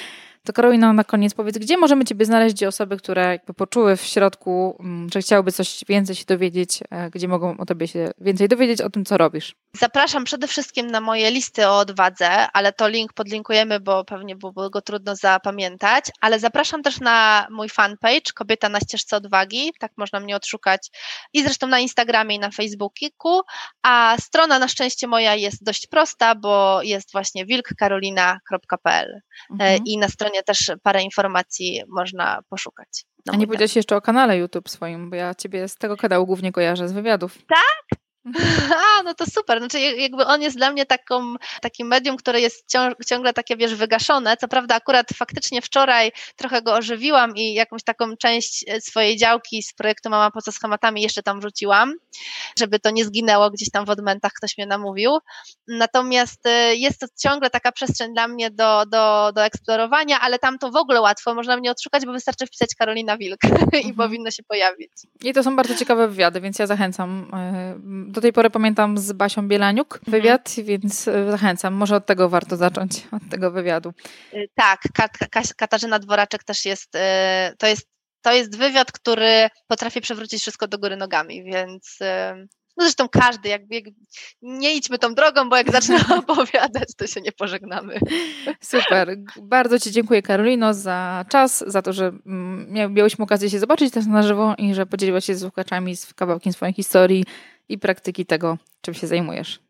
To Karolina, na koniec powiedz, gdzie możemy Ciebie znaleźć, gdzie osoby, które jakby poczuły w środku, mm, że chciałyby coś więcej się dowiedzieć, e, gdzie mogą o Tobie się więcej dowiedzieć o tym, co robisz? Zapraszam przede wszystkim na moje listy o odwadze, ale to link podlinkujemy, bo pewnie byłoby go trudno zapamiętać, ale zapraszam też na mój fanpage Kobieta na ścieżce odwagi, tak można mnie odszukać i zresztą na Instagramie i na Facebooku, a strona na szczęście moja jest dość prosta, bo jest właśnie wilkkarolina.pl e, mhm. i na stronie też parę informacji można poszukać. A nie powiedziałeś jeszcze o kanale YouTube swoim, bo ja ciebie z tego kanału głównie kojarzę z wywiadów. Tak? A, no to super. Znaczy, jakby on jest dla mnie taką, takim medium, które jest ciągle takie, wiesz, wygaszone. Co prawda, akurat faktycznie wczoraj trochę go ożywiłam i jakąś taką część e, swojej działki z projektu Mama poza schematami jeszcze tam wrzuciłam, żeby to nie zginęło gdzieś tam w odmentach, ktoś mnie namówił. Natomiast e, jest to ciągle taka przestrzeń dla mnie do, do, do eksplorowania, ale tam to w ogóle łatwo. Można mnie odszukać, bo wystarczy wpisać Karolina Wilk i mhm. powinno się pojawić. I to są bardzo ciekawe wywiady, więc ja zachęcam e, do tej pory pamiętam z Basią Bielaniuk mhm. wywiad, mhm. więc e, zachęcam. Może od tego warto zacząć, od tego wywiadu. Y, tak, Katarzyna Dworaczek też jest, y, to jest to jest wywiad, który potrafi przewrócić wszystko do góry nogami, więc no zresztą każdy, jakby, jak, nie idźmy tą drogą, bo jak zacznę opowiadać, to się nie pożegnamy. Super. Bardzo Ci dziękuję Karolino za czas, za to, że mm, miałyśmy okazję się zobaczyć też na żywo i że podzieliłaś się z słuchaczami z kawałkiem swojej historii i praktyki tego, czym się zajmujesz.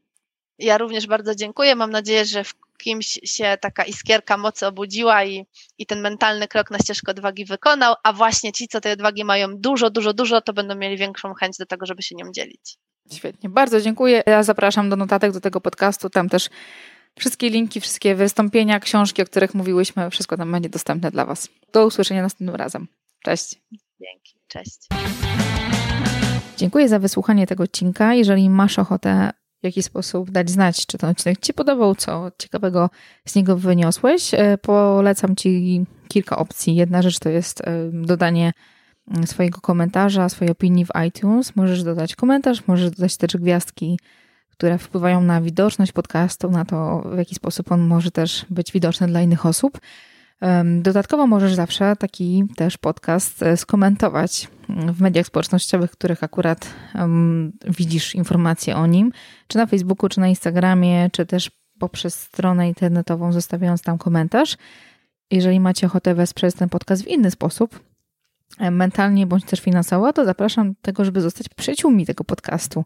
Ja również bardzo dziękuję. Mam nadzieję, że w kimś się taka iskierka mocy obudziła i, i ten mentalny krok na ścieżkę odwagi wykonał, a właśnie ci, co tej odwagi mają dużo, dużo, dużo, to będą mieli większą chęć do tego, żeby się nią dzielić. Świetnie, bardzo dziękuję. Ja zapraszam do notatek do tego podcastu. Tam też wszystkie linki, wszystkie wystąpienia, książki, o których mówiłyśmy, wszystko tam będzie dostępne dla Was. Do usłyszenia następnym razem. Cześć. Dzięki, cześć. Dziękuję za wysłuchanie tego odcinka. Jeżeli masz ochotę w jakiś sposób dać znać, czy ten odcinek Ci podobał, co ciekawego z niego wyniosłeś, e, polecam Ci kilka opcji. Jedna rzecz to jest e, dodanie mm, swojego komentarza, swojej opinii w iTunes. Możesz dodać komentarz, możesz dodać też gwiazdki, które wpływają na widoczność podcastu, na to, w jaki sposób on może też być widoczny dla innych osób. Dodatkowo możesz zawsze taki też podcast e, skomentować w mediach społecznościowych, których akurat widzisz informacje o nim, czy na Facebooku, czy na Instagramie, czy też poprzez stronę internetową, zostawiając tam komentarz. Jeżeli macie ochotę wesprzeć ten podcast w inny sposób, mentalnie bądź też finansowo, to zapraszam do tego, żeby zostać przyjaciółmi tego podcastu,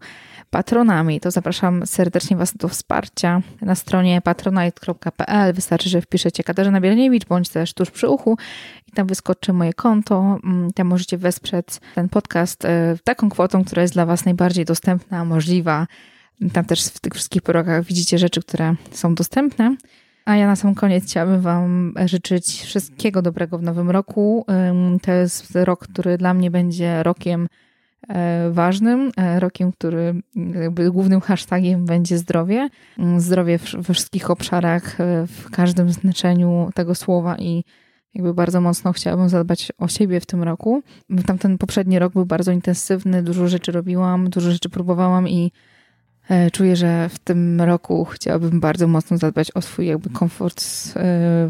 patronami. To zapraszam serdecznie Was do wsparcia na stronie patronite.pl. Wystarczy, że wpiszecie Katarzyna Bielniewicz bądź też tuż przy uchu i tam wyskoczy moje konto. Mm, tam możecie wesprzeć ten podcast e, taką kwotą, która jest dla Was najbardziej dostępna, możliwa. Tam też w tych wszystkich progach widzicie rzeczy, które są dostępne. A ja na sam koniec chciałabym Wam życzyć wszystkiego dobrego w nowym roku. To jest rok, który dla mnie będzie rokiem e, ważnym, e, rokiem, który głównym hashtagiem będzie zdrowie. Zdrowie we wszystkich obszarach, e, w każdym znaczeniu tego słowa i jakby bardzo mocno chciałabym zadbać o siebie w tym roku. Tamten poprzedni rok był bardzo intensywny, dużo rzeczy robiłam, dużo rzeczy próbowałam i czuję, że w tym roku chciałabym bardzo mocno zadbać o swój jakby komfort e,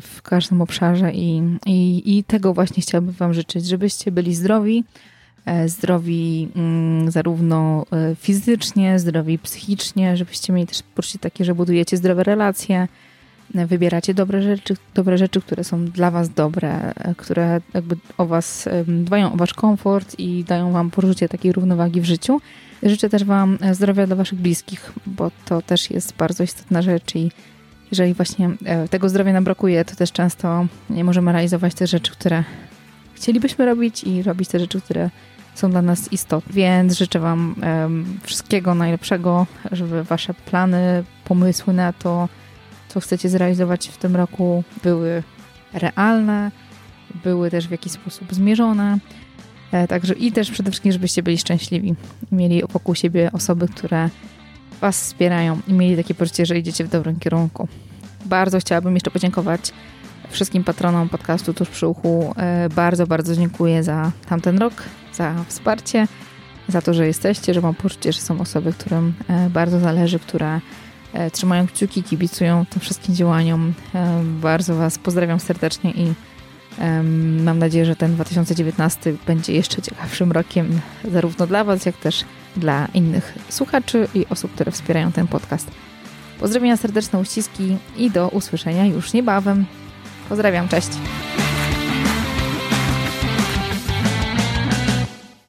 w każdym obszarze i, i, i tego właśnie chciałabym Wam życzyć, żebyście byli zdrowi, e, zdrowi mm, zarówno fizycznie, zdrowi psychicznie, żebyście mieli też poczucie takie, że budujecie zdrowe relacje, wybieracie dobre rzeczy, dobre rzeczy, które są dla Was dobre, które jakby o Was dbają o Wasz komfort i dają Wam poczucie takiej równowagi w życiu. Życzę też Wam zdrowia dla Waszych bliskich, bo to też jest bardzo istotna rzecz i jeżeli właśnie e, tego zdrowia nam brakuje, to też często nie możemy realizować te rzeczy, które chcielibyśmy robić i robić te rzeczy, które są dla nas istotne. Więc życzę Wam wszystkiego najlepszego, żeby Wasze plany, pomysły na to, co chcecie zrealizować w tym roku, były realne, były też w jakiś sposób zmierzone. E, także i też przede wszystkim, żebyście byli szczęśliwi. Mieli wokół siebie osoby, które Was wspierają i mieli takie poczucie, że idziecie w dobrym kierunku. Bardzo chciałabym jeszcze podziękować wszystkim patronom podcastu Tuż przy uchu. E, bardzo, bardzo dziękuję za tamten rok, za wsparcie, za to, że jesteście, że mam poczucie, że są osoby, którym e, bardzo zależy, które trzymają kciuki, kibicują tym wszystkim działaniom. Bardzo Was pozdrawiam serdecznie i Mam nadzieję, że ten 2019 będzie jeszcze ciekawszym rokiem zarówno dla Was, jak też dla innych słuchaczy i osób, które wspierają ten podcast. Pozdrawiam serdeczne uściski i do usłyszenia już niebawem. Pozdrawiam, cześć!